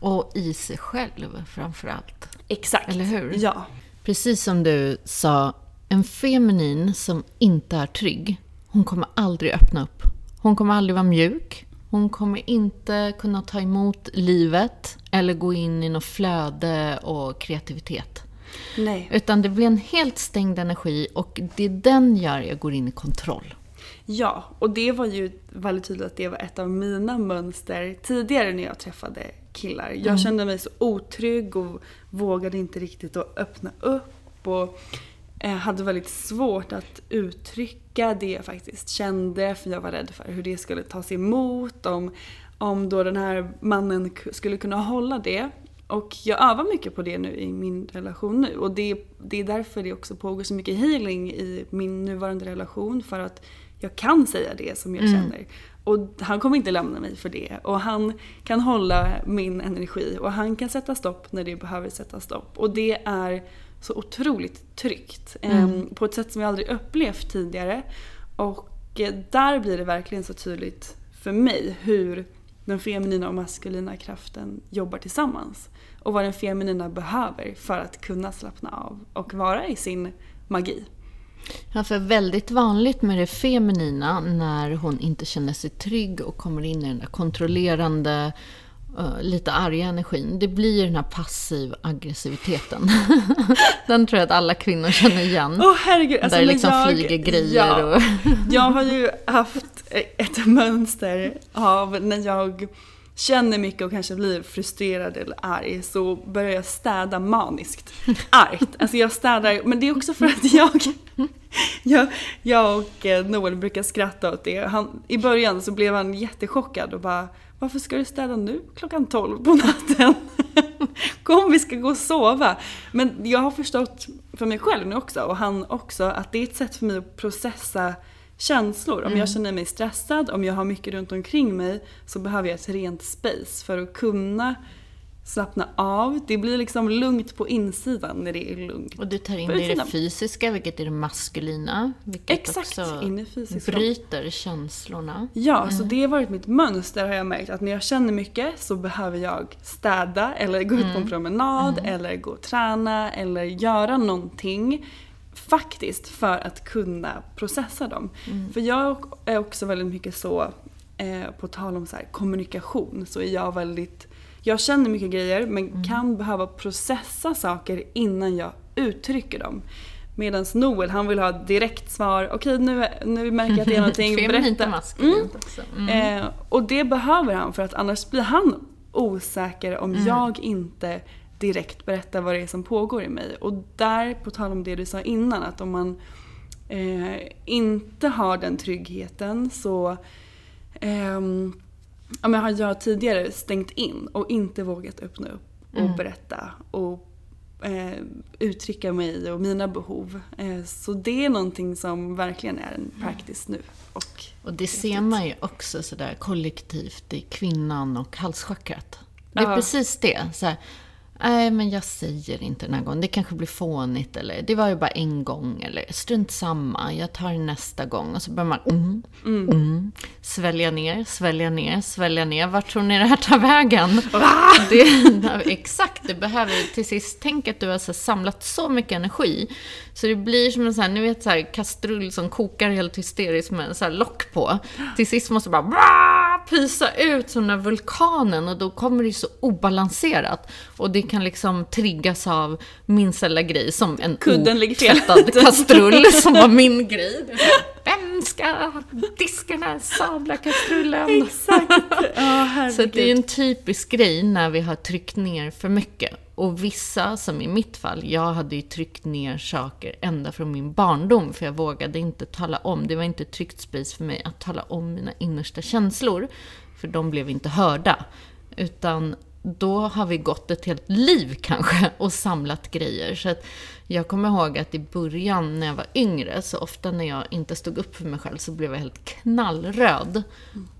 Och i sig själv framförallt. Exakt. Eller hur? Ja. Precis som du sa, en feminin som inte är trygg, hon kommer aldrig öppna upp. Hon kommer aldrig vara mjuk. Hon kommer inte kunna ta emot livet eller gå in i något flöde och kreativitet. Nej. Utan det blir en helt stängd energi och det den gör jag går in i kontroll. Ja, och det var ju väldigt tydligt att det var ett av mina mönster tidigare när jag träffade killar. Jag mm. kände mig så otrygg och vågade inte riktigt att öppna upp. Och eh, hade väldigt svårt att uttrycka det jag faktiskt kände för jag var rädd för hur det skulle tas emot. Om, om då den här mannen skulle kunna hålla det. Och jag övar mycket på det nu i min relation nu. Och det, det är därför det också pågår så mycket healing i min nuvarande relation. För att jag kan säga det som jag mm. känner. Och han kommer inte lämna mig för det. Och han kan hålla min energi och han kan sätta stopp när det behöver sätta stopp. Och det är så otroligt tryggt. Mm. Eh, på ett sätt som jag aldrig upplevt tidigare. Och eh, där blir det verkligen så tydligt för mig hur den feminina och maskulina kraften jobbar tillsammans. Och vad den feminina behöver för att kunna slappna av och vara i sin magi. Ja, för väldigt vanligt med det feminina när hon inte känner sig trygg och kommer in i den där kontrollerande, lite arga energin. Det blir den här passiv aggressiviteten. [LAUGHS] den tror jag att alla kvinnor känner igen. Åh oh, herregud. Alltså, där det liksom jag, flyger grejer ja, och... [LAUGHS] jag har ju haft ett mönster av när jag känner mycket och kanske blir frustrerad eller arg så börjar jag städa maniskt. Argt. Alltså jag städar, men det är också för att jag, jag, jag och eh, Noel brukar skratta åt det. Han, I början så blev han jättechockad och bara varför ska du städa nu klockan 12 på natten? [LAUGHS] Kom vi ska gå och sova. Men jag har förstått för mig själv nu också och han också att det är ett sätt för mig att processa känslor. Om mm. jag känner mig stressad, om jag har mycket runt omkring mig så behöver jag ett rent space för att kunna slappna av. Det blir liksom lugnt på insidan när det är lugnt. Och du tar in det i det fysiska, vilket är det maskulina. Vilket Exakt, också in i fysiskt bryter känslorna. Ja, mm. så det har varit mitt mönster har jag märkt. Att när jag känner mycket så behöver jag städa eller gå ut på en mm. promenad mm. eller gå och träna eller göra någonting Faktiskt för att kunna processa dem. Mm. För jag är också väldigt mycket så, eh, på tal om så här, kommunikation, så är jag väldigt jag känner mycket grejer men mm. kan behöva processa saker innan jag uttrycker dem. Medan Noel han vill ha direkt svar. Okej nu, nu märker jag att det är någonting. [LAUGHS] Berätta. Mm. Mm. Eh, och det behöver han för att annars blir han osäker om mm. jag inte direkt berätta vad det är som pågår i mig. Och där, på tal om det du sa innan, att om man eh, inte har den tryggheten så eh, ja, men har jag tidigare stängt in och inte vågat öppna upp och mm. berätta och eh, uttrycka mig och mina behov. Eh, så det är någonting som verkligen är en practice nu. Och, och det ser man ju också sådär kollektivt i kvinnan och halschakrat. Det är ja. precis det. Så här, Nej, men jag säger inte den här gången. Det kanske blir fånigt eller det var ju bara en gång eller strunt samma, jag tar det nästa gång. Och så börjar man mm, mm. Mm, svälja ner, svälja ner, svälja ner. Vart tror ni det här tar vägen? det, exakt, det behöver till sist, tänk att du har så samlat så mycket energi. Så det blir som en sån här, ni vet så här kastrull som kokar helt hysteriskt med en så här lock på. Till sist måste det bara pysa ut som den här vulkanen och då kommer det så obalanserat. Och det kan liksom triggas av minsta lilla grej, som en Kudden ligger fel. kastrull som var min grej. [LAUGHS] Vem ska diska den här sabla kastrullen? Exakt. [LAUGHS] Oh, så det är en typisk grej när vi har tryckt ner för mycket. Och vissa, som i mitt fall, jag hade ju tryckt ner saker ända från min barndom, för jag vågade inte tala om. Det var inte tryggt space för mig att tala om mina innersta känslor, för de blev inte hörda. Utan då har vi gått ett helt liv kanske och samlat grejer. Så att jag kommer ihåg att i början när jag var yngre, så ofta när jag inte stod upp för mig själv så blev jag helt knallröd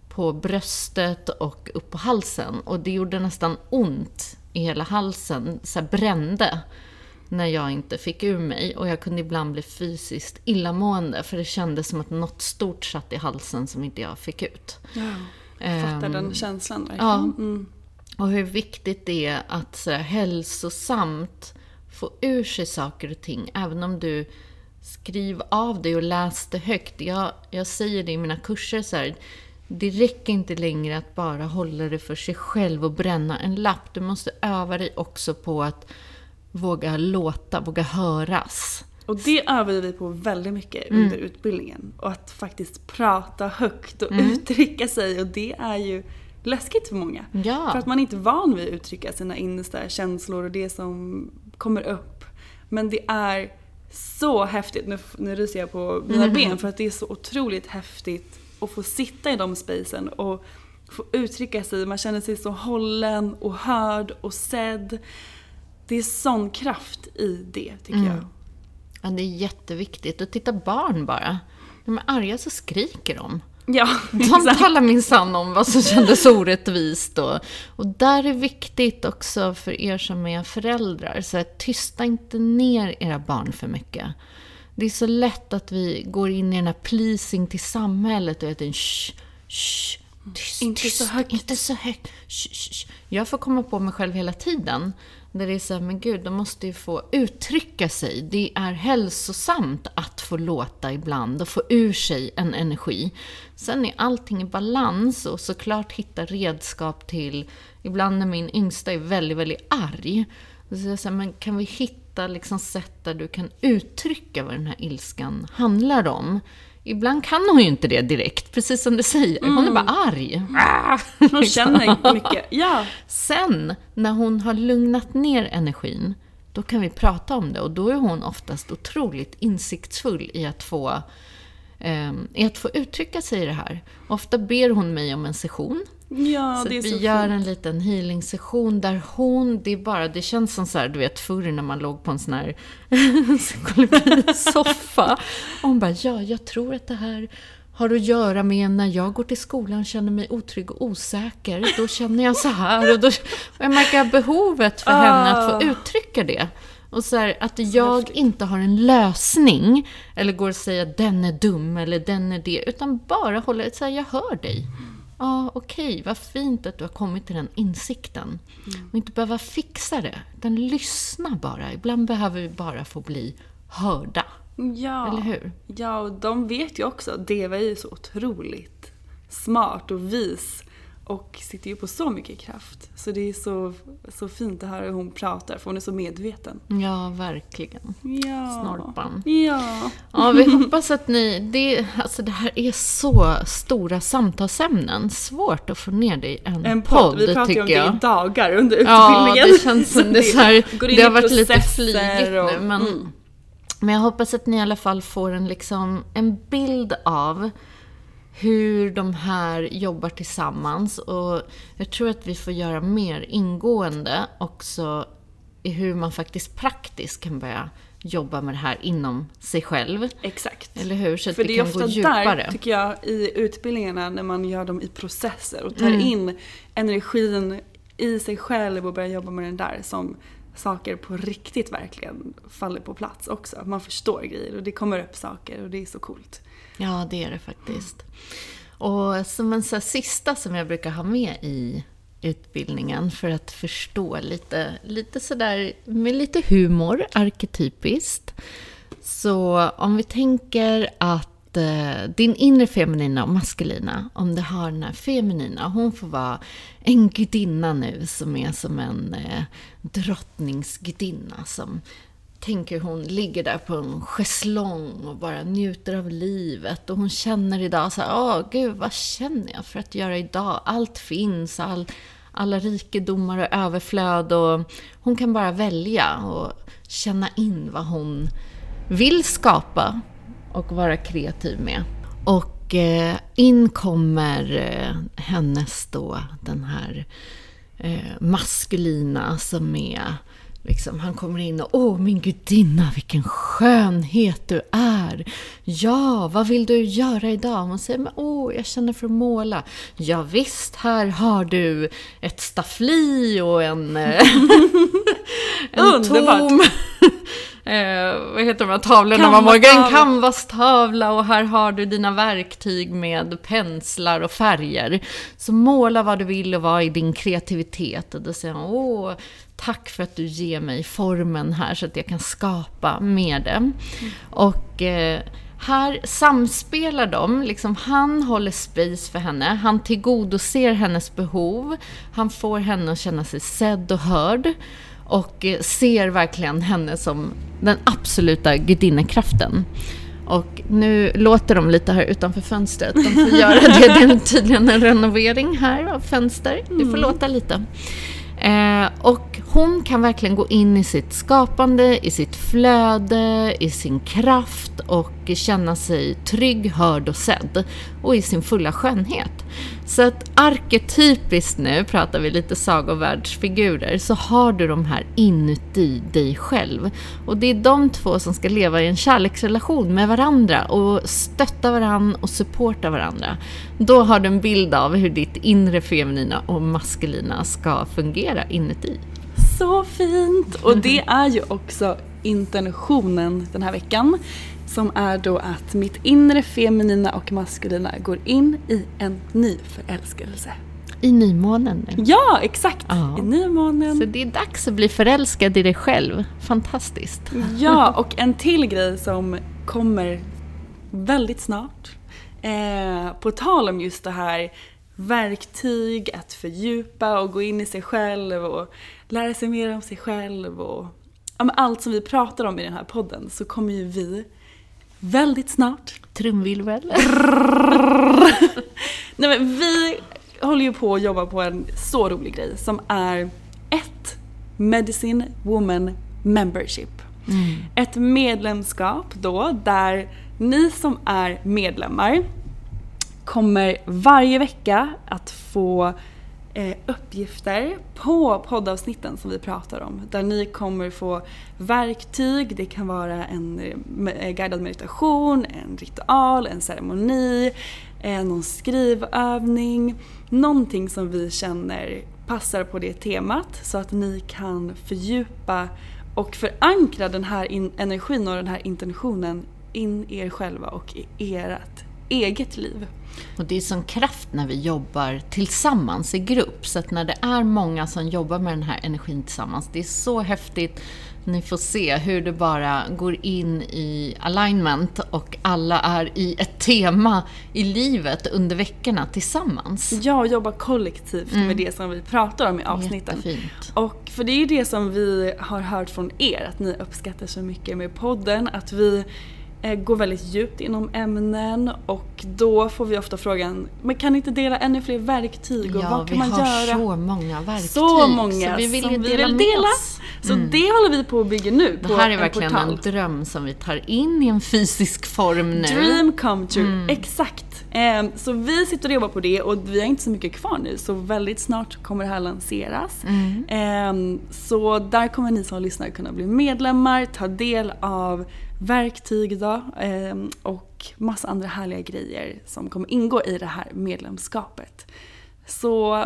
på bröstet och upp på halsen. Och det gjorde nästan ont i hela halsen, så brände när jag inte fick ur mig. Och jag kunde ibland bli fysiskt illamående för det kändes som att något stort satt i halsen som inte jag fick ut. Ja, jag fattar Ehm, den känslan verkligen. Ja. Mm. Och hur viktigt det är att så här, hälsosamt få ur sig saker och ting. Även om du skriv av det och läs det högt. Jag, jag säger det i mina kurser så här. Det räcker inte längre att bara hålla det för sig själv och bränna en lapp. Du måste öva dig också på att våga låta, våga höras. Och det övade vi på väldigt mycket Mm. under utbildningen. Och att faktiskt prata högt och uttrycka sig. Och det är ju läskigt för många. Ja. För att man är inte van vid att uttrycka sina innersta känslor och det som kommer upp. Men det är så häftigt, nu, nu ryser jag på mina Mm. ben för att det är så otroligt häftigt att få sitta i de spacen och få uttrycka sig. Man känner sig så hållen och hörd och sedd. Det är sån kraft i det tycker jag. Ja, det är jätteviktigt. Och titta barn bara. När de är arga så skriker de. Ja, De [LAUGHS] talar minsann om vad som kändes orättvist. Och, och där är viktigt också för er som är föräldrar. Så att tysta inte ner era barn för mycket. Det är så lätt att vi går in i den här pleasing till samhället och att en shh, shh, tyst, Inte tyst, så högt. Inte så högt. Shh, shh. Jag får komma på mig själv hela tiden. Där det är så här, men gud, de måste ju få uttrycka sig. Det är hälsosamt att få låta ibland och få ur sig en energi. Sen är allting i balans och såklart hitta redskap till, ibland när min yngsta är väldigt, väldigt arg, så säger jag så här, men kan vi hitta liksom sätt där du kan uttrycka vad den här ilskan handlar om? Ibland kan hon ju inte det direkt, precis som du säger. Hon är bara arg. Ah! Hon känner mycket. Ja, Sen, när hon har lugnat ner energin, då kan vi prata om det. Och då är hon oftast otroligt insiktsfull i att få, eh, i att få uttrycka sig i det här. Ofta ber hon mig om en session. Ja så det är vi så gör fint. en liten healing-session där hon, det är bara, det känns som så här, du vet förr när man låg på en sån här [LAUGHS] psykologisoffa. Hon bara, ja, jag tror att det här har att göra med när jag går till skolan och känner mig otrygg och osäker. Då känner jag så här. Och, då, och jag märker behovet för henne att få uttrycka det. Och så här, att jag inte har en lösning, eller går och säger att den är dum eller den är det, utan bara håller så här, jag hör dig. Ja, okej, vad fint att du har kommit till den insikten. Och inte behöva fixa det, utan lyssna bara. Ibland behöver vi bara få bli hörda. Ja. Eller hur? Ja, och de vet ju också. Deva är ju så otroligt smart och vis. Och sitter ju på så mycket kraft. Så det är så, så fint att höra hur hon pratar, för hon är så medveten. Ja, verkligen. Ja. Snorpan. Ja. Ja, vi hoppas att ni... Det, alltså det här är så stora samtalsämnen. Svårt att få ner det i en, En podd. Vi pratar ju om det i dagar under Ja, utbildningen. det känns som [LAUGHS] det, så här, det har varit lite flygigt nu. och- Men, mm. men jag hoppas att ni i alla fall får en, liksom, en bild av hur de här jobbar tillsammans. Och jag tror att vi får göra mer ingående också i hur man faktiskt praktiskt kan börja jobba med det här inom sig själv. Exakt. Eller hur? Så att För vi det är ofta där, tycker jag, i utbildningarna när man gör dem i processer och tar Mm. in energin i sig själv och börjar jobba med den där som saker på riktigt verkligen faller på plats också. Man förstår grejer och det kommer upp saker och det är så coolt. Ja, det är det faktiskt. Och som en så här sista som jag brukar ha med i utbildningen för att förstå lite, lite sådär med lite humor, arketypiskt. Så om vi tänker att eh, din inre feminina och maskulina, om du har den här feminina, hon får vara en gudinna nu som är som en eh, drottningsgudinna som tänker hon ligger där på en schäslong och bara njuter av livet. Och hon känner idag så här, åh gud, vad känner jag för att göra idag? Allt finns, all, alla rikedomar och överflöd och hon kan bara välja och känna in vad hon vill skapa och vara kreativ med. Och eh, in kommer eh, hennes då, den här eh, maskulina som är Liksom, han kommer in och åh min gudinna vilken skönhet du är. Ja, vad vill du göra idag? Hon säger men åh jag känner för att måla. Ja, visst, här har du ett staffli och en, eh, [LAUGHS] en tom [LAUGHS] eh, vad heter de här tavlorna man målar? En canvastavla och här har du dina verktyg med penslar och färger. Så måla vad du vill och vad är din kreativitet. Och då säger han, åh, tack för att du ger mig formen här så att jag kan skapa med det. Mm. Och eh, här samspelar de, liksom han håller space för henne, han tillgodoser hennes behov, han får henne att känna sig sedd och hörd och eh, ser verkligen henne som den absoluta gudinnekraften. Och nu låter de lite här utanför fönstret. De får [LAUGHS] göra det. Det är tydligen en renovering här av fönster. Det får mm. låta lite. Eh, och hon kan verkligen gå in i sitt skapande, i sitt flöde, i sin kraft och känna sig trygg, hörd och sedd. Och i sin fulla skönhet. Så att arketypiskt nu, pratar vi lite sagovärldsfigurer, så har du de här inuti dig själv. Och det är de två som ska leva i en kärleksrelation med varandra och stötta varandra och supporta varandra. Då har du en bild av hur ditt inre feminina och maskulina ska fungera inuti. Så fint! Och det är ju också intentionen den här veckan. Som är då att mitt inre feminina och maskulina går in i en ny förälskelse. I nymånen nu. Ja, exakt! Ja. I nymånen. Så det är dags att bli förälskad i dig själv. Fantastiskt. Ja, [LAUGHS] och en till grej som kommer väldigt snart. Eh, på tal om just det här verktyg, att fördjupa och gå in i sig själv och lära sig mer om sig själv och ja, allt som vi pratar om i den här podden så kommer ju vi väldigt snart. Trumvirvel. [LAUGHS] Nej men vi håller ju på att jobba på en så rolig grej som är ett Medicine Woman Membership. Mm. Ett medlemskap då där ni som är medlemmar kommer varje vecka att få eh, uppgifter på poddavsnitten som vi pratar om. Där ni kommer få verktyg, det kan vara en eh, guidad meditation, en ritual, en ceremoni, eh, någon skrivövning. Någonting som vi känner passar på det temat så att ni kan fördjupa och förankra den här energin och den här intentionen in i er själva och i ert eget liv. Och det är sån kraft när vi jobbar tillsammans i grupp. Så att när det är många som jobbar med den här energin tillsammans, det är så häftigt. Ni får se hur det bara går in i alignment och alla är i ett tema i livet under veckorna tillsammans. Ja, och jobba kollektivt mm. med det som vi pratar om i avsnitten. Jättefint. Och för det är ju det som vi har hört från er, att ni uppskattar så mycket med podden, att vi går väldigt djupt inom ämnen och då får vi ofta frågan, men kan ni inte dela ännu fler verktyg och ja, vad kan man göra? Ja, vi har så många verktyg. Så många så vi vill som vi vill dela. Så mm. det håller vi på att bygga nu. Det här är verkligen portal. en dröm som vi tar in i en fysisk form nu. Dream come true, mm. exakt. Um, så vi sitter och jobbar på det och vi har inte så mycket kvar nu så väldigt snart kommer det här lanseras. Mm. Um, så där kommer ni som lyssnar kunna bli medlemmar, ta del av verktyg då, eh, och massa andra härliga grejer som kommer ingå i det här medlemskapet. Så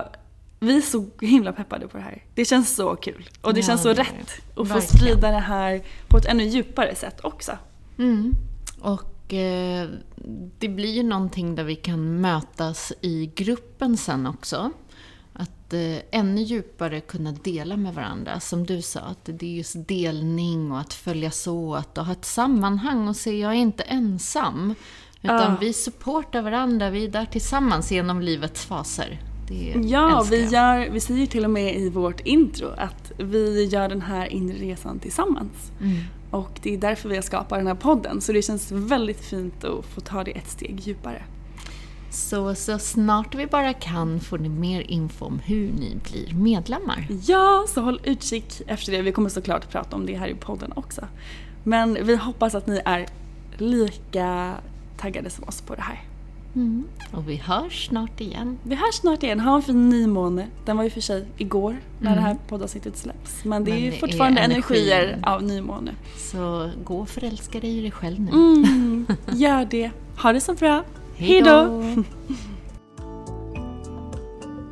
vi är så himla peppade på det här. Det känns så kul och det ja, känns så det rätt att få sprida det här på ett ännu djupare sätt också. Mm. Och eh, det blir ju någonting där vi kan mötas i gruppen sen också att eh, ännu djupare kunna dela med varandra. Som du sa, att det är just delning och att följas åt och ha ett sammanhang och se, jag är inte ensam. Utan uh. vi supportar varandra, vi är där tillsammans genom livets faser. ja, vi, gör, vi säger till och med i vårt intro att vi gör den här inre resan tillsammans. Mm. Och det är därför vi har skapat den här podden. Så det känns väldigt fint att få ta det ett steg djupare. Så, så snart vi bara kan får ni mer info om hur ni blir medlemmar. Ja, så håll utkik efter det. Vi kommer såklart prata om det här i podden också. Men vi hoppas att ni är lika taggade som oss på det här. Mm. Och vi hörs snart igen. Vi hörs snart igen. Ha en fin nymåne. Den var ju för sig igår när mm. det här poddavsnittet släpps. Men det Men är ju fortfarande är energier av nymåne. Så gå och förälska dig i dig själv nu. Mm, [LAUGHS] gör det. Ha det så bra. Hej då! [LAUGHS]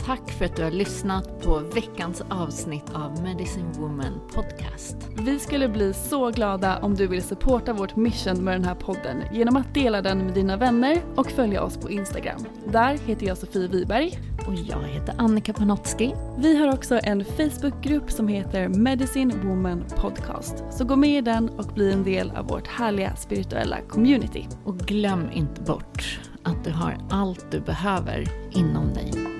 Tack för att du har lyssnat på veckans avsnitt av Medicine Woman Podcast. Vi skulle bli så glada om du vill supporta vårt mission med den här podden genom att dela den med dina vänner och följa oss på Instagram. Där heter jag Sofie Wiberg. Och jag heter Annika Panotski. Vi har också en Facebookgrupp som heter Medicine Woman Podcast. Så gå med i den och bli en del av vårt härliga spirituella community. Och glöm inte bort att du har allt du behöver inom dig.